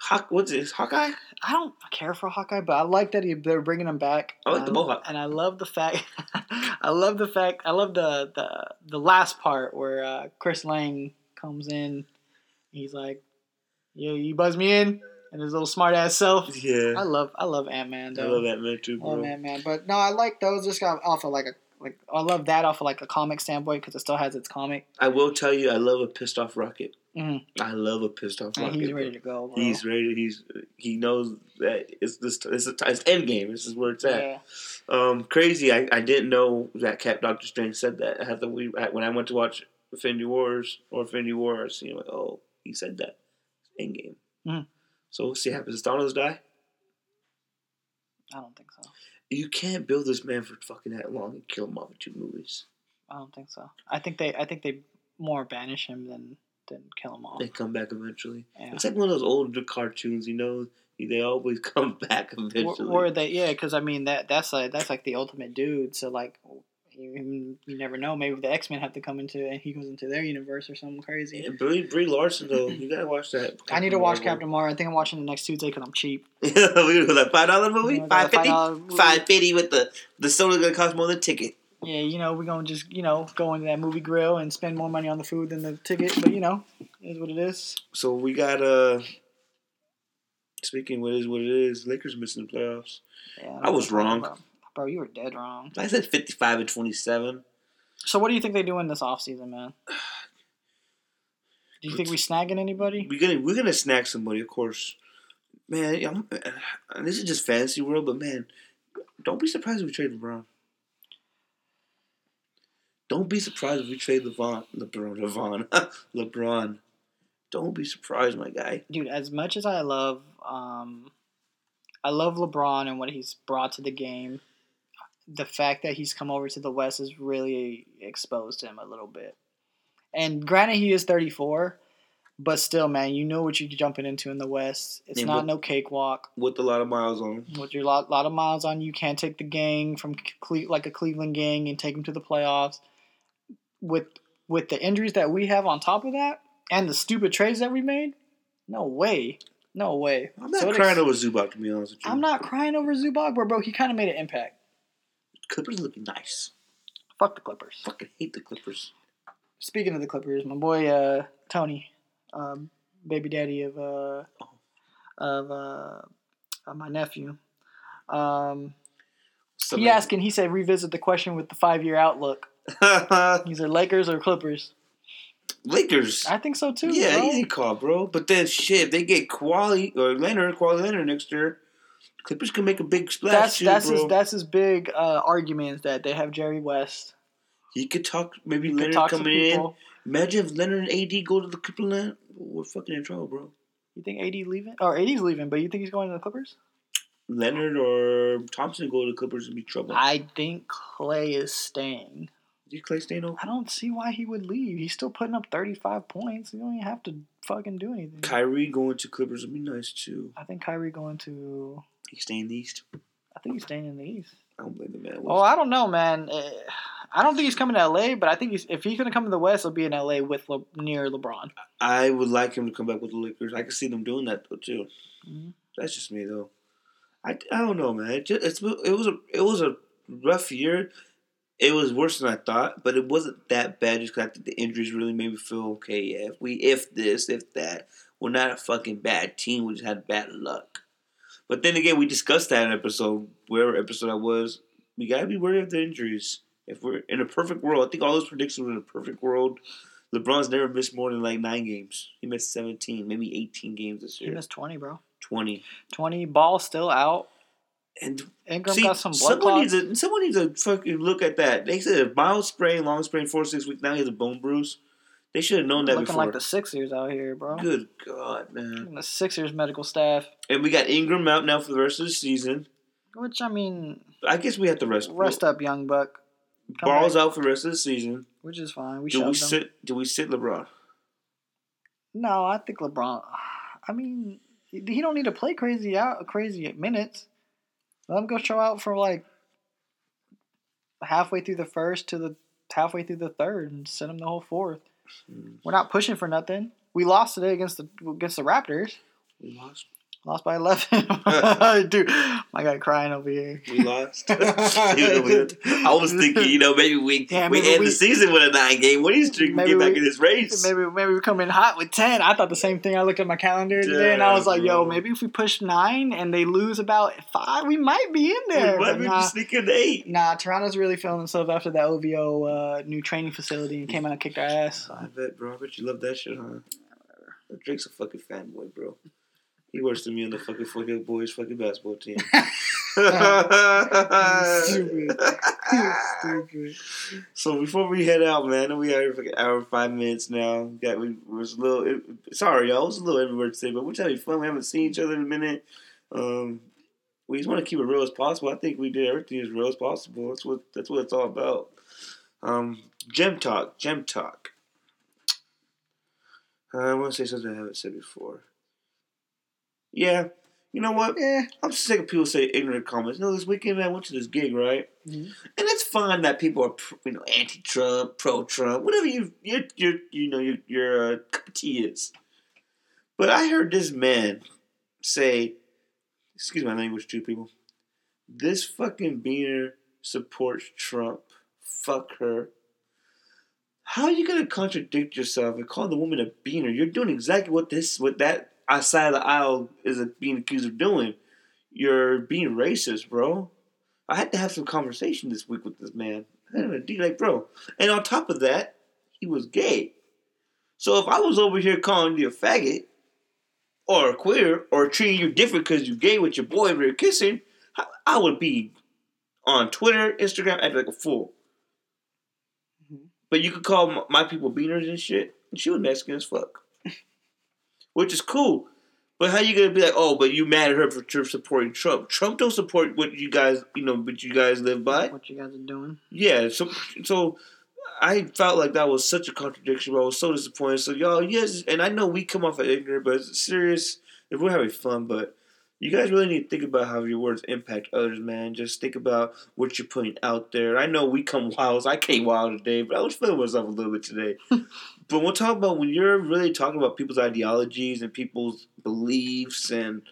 Hawk what's it? Hawkeye? I don't care for Hawkeye, but I like that he, they're bringing him back. I like the Um, mohawk. and I love the fact. I love the fact. I love the the the last part where uh, Chris Lang comes in. He's like, "Yo, you buzz me in," and his little smart ass self. Yeah. I love I love Ant Man I love that man too, I love bro. Ant Man, but no, I like those. Just got off of like a like I love that off of like a comic standpoint because it still has its comic. I will tell you, I love a pissed off Rocket. Mhm. I love a pissed off And Rocket. he's ready to go. Bro. He's ready. He's he knows that it's this. It's a it's end game. This is where it's at. yeah. Um, crazy. I, I didn't know that Cap Doctor Strange said that. I had to we when I went to watch Infinity Wars or Infinity War. I seen like, oh, he said that. Endgame. Mhm. So we'll see what happens. Does Thanos die? I don't think so. You can't build this man for fucking that long and kill him off in two movies. I don't think so. I think they I think they more banish him than than kill him off. They come back eventually. Yeah. It's like one of those old cartoons, you know. They always come back Or, eventually. or they yeah, because I mean that that's like that's like the ultimate dude. So like you, you never know. Maybe the X Men have to come into and he goes into their universe or something crazy. Yeah, Brie, Brie Larson though, you gotta watch that. I need to watch Marvel. Captain Marvel. I think I'm watching the next Tuesday because I'm cheap. We're gonna go that five dollar movie, five fifty, $5 movie. five fifty with the the soda gonna cost more than the ticket. Yeah, you know we're gonna just you know go into that movie grill and spend more money on the food than the ticket. But you know, is what it is. So we got uh. Speaking what is what it is, Lakers missing the playoffs. Yeah, I was wrong. Bro. You were dead wrong. I said fifty five and twenty seven. So what do you think they do in this offseason, man? Do you think we snagging anybody? We're gonna we're gonna snack somebody, of course. Man, I'm, uh, this is just fantasy world, but man, don't be surprised if we trade LeBron. Don't be surprised if we trade LeBron. LeBron. LeBron. LeBron. Don't be surprised, my guy. Dude, as much as I love um I love LeBron and what he's brought to the game, the fact that he's come over to the West has really exposed him a little bit. And granted he is 34, but still, man, you know what you're jumping into in the West. It's not but- no cakewalk. With a lot of miles on. With your lot, lot of miles on, you you can't take the gang from Cle- like a Cleveland gang and take them to the playoffs. With with the injuries that we have on top of that, and the stupid trades that we made, no way, no way. I'm not So crying ex- over Zubac, to be honest with you. I'm not crying over Zubac, bro. Bro, he kind of made an impact. Clippers looking nice. Fuck the Clippers. Fucking hate the Clippers. Speaking of the Clippers, my boy uh, Tony, um, baby daddy of uh, of uh, of my nephew. Um, So, he like- asking, he said, revisit the question with the five year outlook. These are Lakers or Clippers? Lakers. I think so too. yeah, bro. easy call, bro. But then shit, they get quality or Leonard, Kawhi Leonard next year, Clippers can make a big splash That's too, that's bro. his that's his big uh, argument is that they have Jerry West. he could talk maybe He Leonard talk coming in. Imagine if Leonard and AD go to the Clippers. We're fucking in trouble, bro. You think AD leaving? Or AD's leaving, but you think he's going to the Clippers? Leonard or Thompson go to the Clippers and be trouble. I think Clay is staying. Did Clay stay no? I don't see why he would leave. He's still putting up 35 points. You don't even have to fucking do anything. Kyrie going to Clippers would be nice too. I think Kyrie going to. He staying in the East. I think he's staying in the East. I don't blame the man. Oh, I don't know, man. Eh, I don't think he's coming to LA, but I think he's, if he's going to come to the West, he'll be in LA with Le, near LeBron. I would like him to come back with the Lakers. I can see them doing that though too. Mhm. That's just me though. I, I don't know, man. It, just, it's it was a it was a rough year. It was worse than I thought, but it wasn't that bad. Just 'cause I think the injuries really made me feel okay. Yeah, if we if this if that, we're not a fucking bad team. We just had bad luck. But then again, we discussed that in episode wherever episode I was. We gotta be worried of the injuries. If we're in a perfect world, I think all those predictions were in a perfect world. LeBron's never missed more than like nine games. He missed seventeen, maybe eighteen games this year. He missed 20, bro. Twenty. 20. Ball still out. And Ingram see, got some blood someone clots. needs to someone needs to fucking look at that. They said a mild sprain, long sprain, four six weeks. Now he has a bone bruise. They should have known that before. Looking before. like the Sixers out here, bro. Good God, man! And the Sixers medical staff, And we got Ingram out now for the rest of the season. which I mean, I guess we have to rest. rest up, young buck. Come Ball's back, out for the rest of the season. which is fine. We should. Do we them. sit? Do we sit LeBron? No, I think LeBron. I mean, he he don't need to play crazy out crazy minutes. Let him go show out for like halfway through the first to the halfway through the third and send him the whole fourth. We're not pushing for nothing. We lost today against the against the Raptors. We lost. Lost by 11. Dude, my guy crying over here. We lost. I was thinking, you know, maybe we Yeah, we maybe end we- the season with a nine game winning streak and get back we- in this race. Maybe maybe we come in hot with 10. I thought the same thing. I looked at my calendar today and I was like, yo, maybe if we push 9 and they lose about 5, we might be in there. we might But be nah, sneak into eight. nah, Toronto's really feeling themselves after that OVO uh, new training facility and came out and kicked our ass. I bet, bro. I bet you love that shit, huh? Drake's a fucking fanboy, bro. He works than me on the fucking fucking boys fucking basketball team. Stupid. Stupid. So before we head out, man, we are for an hour and five minutes now. We got we was a little it, sorry, y'all. It was a little everywhere today, but we're having fun. We haven't seen each other in a minute. Um, we just want to keep it real as possible. I think we did everything as real as possible. That's what that's what it's all about. Um, gem talk, gem talk. I want to say something I haven't said before. Yeah, you know what? Yeah. I'm sick of people say ignorant comments. No, this weekend man, I went to this gig, right? Mhm. And it's fine that people are, you know, anti-Trump, pro-Trump, whatever you, your, your, you know, your, your uh, cup of tea is. But I heard this man say, excuse my language, too, people. This fucking beaner supports Trump. Fuck her. How are you gonna contradict yourself and call the woman a beaner? You're doing exactly what this, what that side of the aisle is being accused of doing. You're being racist, bro. I had to have some conversation this week with this man. I had to like, bro. And on top of that, he was gay. So if I was over here calling you a faggot, or a queer, or treating you different because you're gay with your boy and you're kissing, I, would be on Twitter, Instagram, acting like a fool. Mhm. But you could call my people beaners and shit, and she was Mexican as fuck. Which is cool. But how you gonna be like, oh, but you mad at her for supporting Trump? Trump don't support what you guys, you know, what you guys live by. What you guys are doing? Yeah, so so I felt like that was such a contradiction. Bro. I was so disappointed. So y'all, yes, and I know we come off as ignorant, but it's serious. If we're having fun, but you guys really need to think about how your words impact others, man. Just think about what you're putting out there. I know we come wild. I came wild today, but I was feeling myself a little bit today. but we'll talk about when you're really talking about people's ideologies and people's beliefs and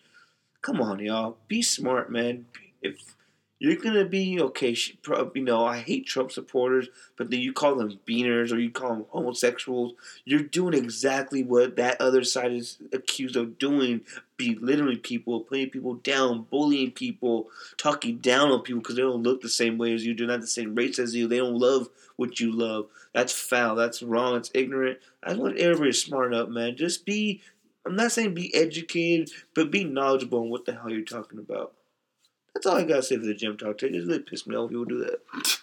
come on, y'all, be smart, man. If you're gonna be okay, you know, I hate Trump supporters, but then you call them beaners or you call them homosexuals. You're doing exactly what that other side is accused of doing: belittling people, putting people down, bullying people, talking down on people because they don't look the same way as you, they're not the same race as you, they don't love what you love. That's foul. That's wrong. It's ignorant. I want everybody to smarten up, man. Just be. I'm not saying be educated, but be knowledgeable on what the hell you're talking about. That's all I gotta say for the gem talk today. It just really pissed me off when people do that.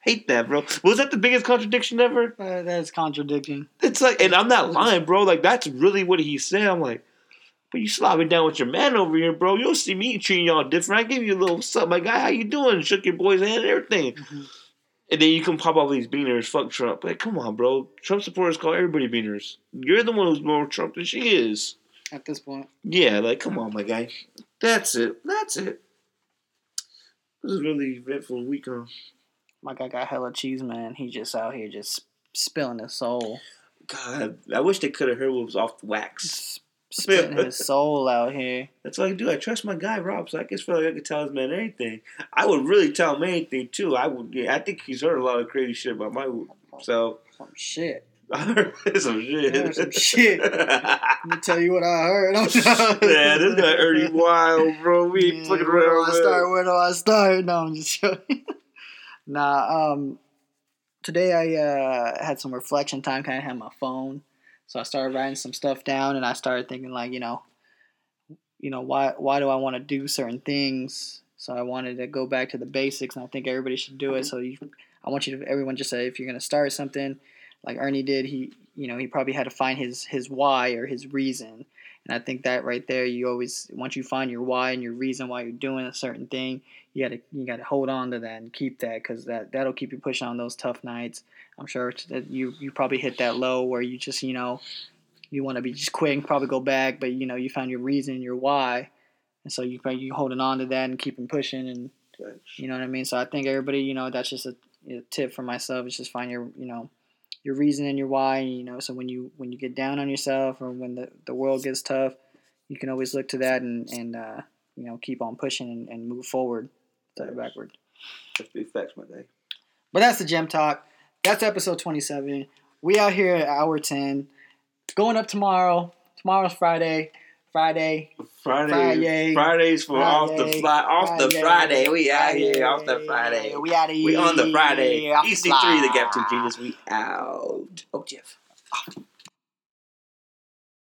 Hate that, bro. Was that the biggest contradiction ever? Uh, that's contradicting. It's like, and I'm not lying, bro. Like that's really what he said. I'm like, but you slobbing down with your man over here, bro. You'll see me treating y'all different. I give you a little something, my guy. How you doing? Shook your boy's hand and everything. Mhm. And then you can pop off these beaners. Fuck Trump. Like, come on, bro. Trump supporters call everybody beaners. You're the one who's more Trump than she is. At this point. Yeah, like, come on, my guy. That's it. That's it. This is really eventful week, huh? My guy got hella cheese, man. He just out here just spilling his soul. God, I wish they could have heard what was off the wax. Spitting his soul out here. That's all I do. I trust my guy Rob, so I just feel like I could tell this man anything. I would really tell him anything too. I would. Yeah, I think he's heard a lot of crazy shit about my. So Some shit. I heard some shit. Yeah, some shit. Let me tell you what I heard. yeah, this guy Ernie Wild, bro. We ain't Yeah, fucking where do. I start? Where do I start? No, I'm just joking. nah, um, today I uh, had some reflection time. Kind of had my phone, so I started writing some stuff down, and I started thinking like, you know, you know, why why do I want to do certain things? So I wanted to go back to the basics, and I think everybody should do it. So you, I want you to everyone just say if you're gonna start something, like Ernie did, he you know he probably had to find his his why or his reason. And I think that right there, you always once you find your why and your reason why you're doing a certain thing, you gotta you gotta hold on to that and keep that because that that'll keep you pushing on those tough nights. I'm sure that you you probably hit that low where you just you know you want to be just quit and probably go back, but you know you found your reason, your why, and so you you holding on to that and keeping pushing and you know what I mean. So I think everybody you know that's just a, a tip for myself is just find your you know your reason and your why. You know, so when you when you get down on yourself or when the, the world gets tough, you can always look to that and and uh, you know keep on pushing and, and move forward instead of backward. That's big facts, my day. But that's the gem talk. That's episode twenty seven. We out here at hour ten. Going up tomorrow. Tomorrow's Friday. Friday. Friday, Friday. Fridays for off the fly, off the Friday. We out here off the Friday. Friday. We out here. We on the Friday. EC3, the Gap 2 fly. Genius. We out. Oh, Jeff.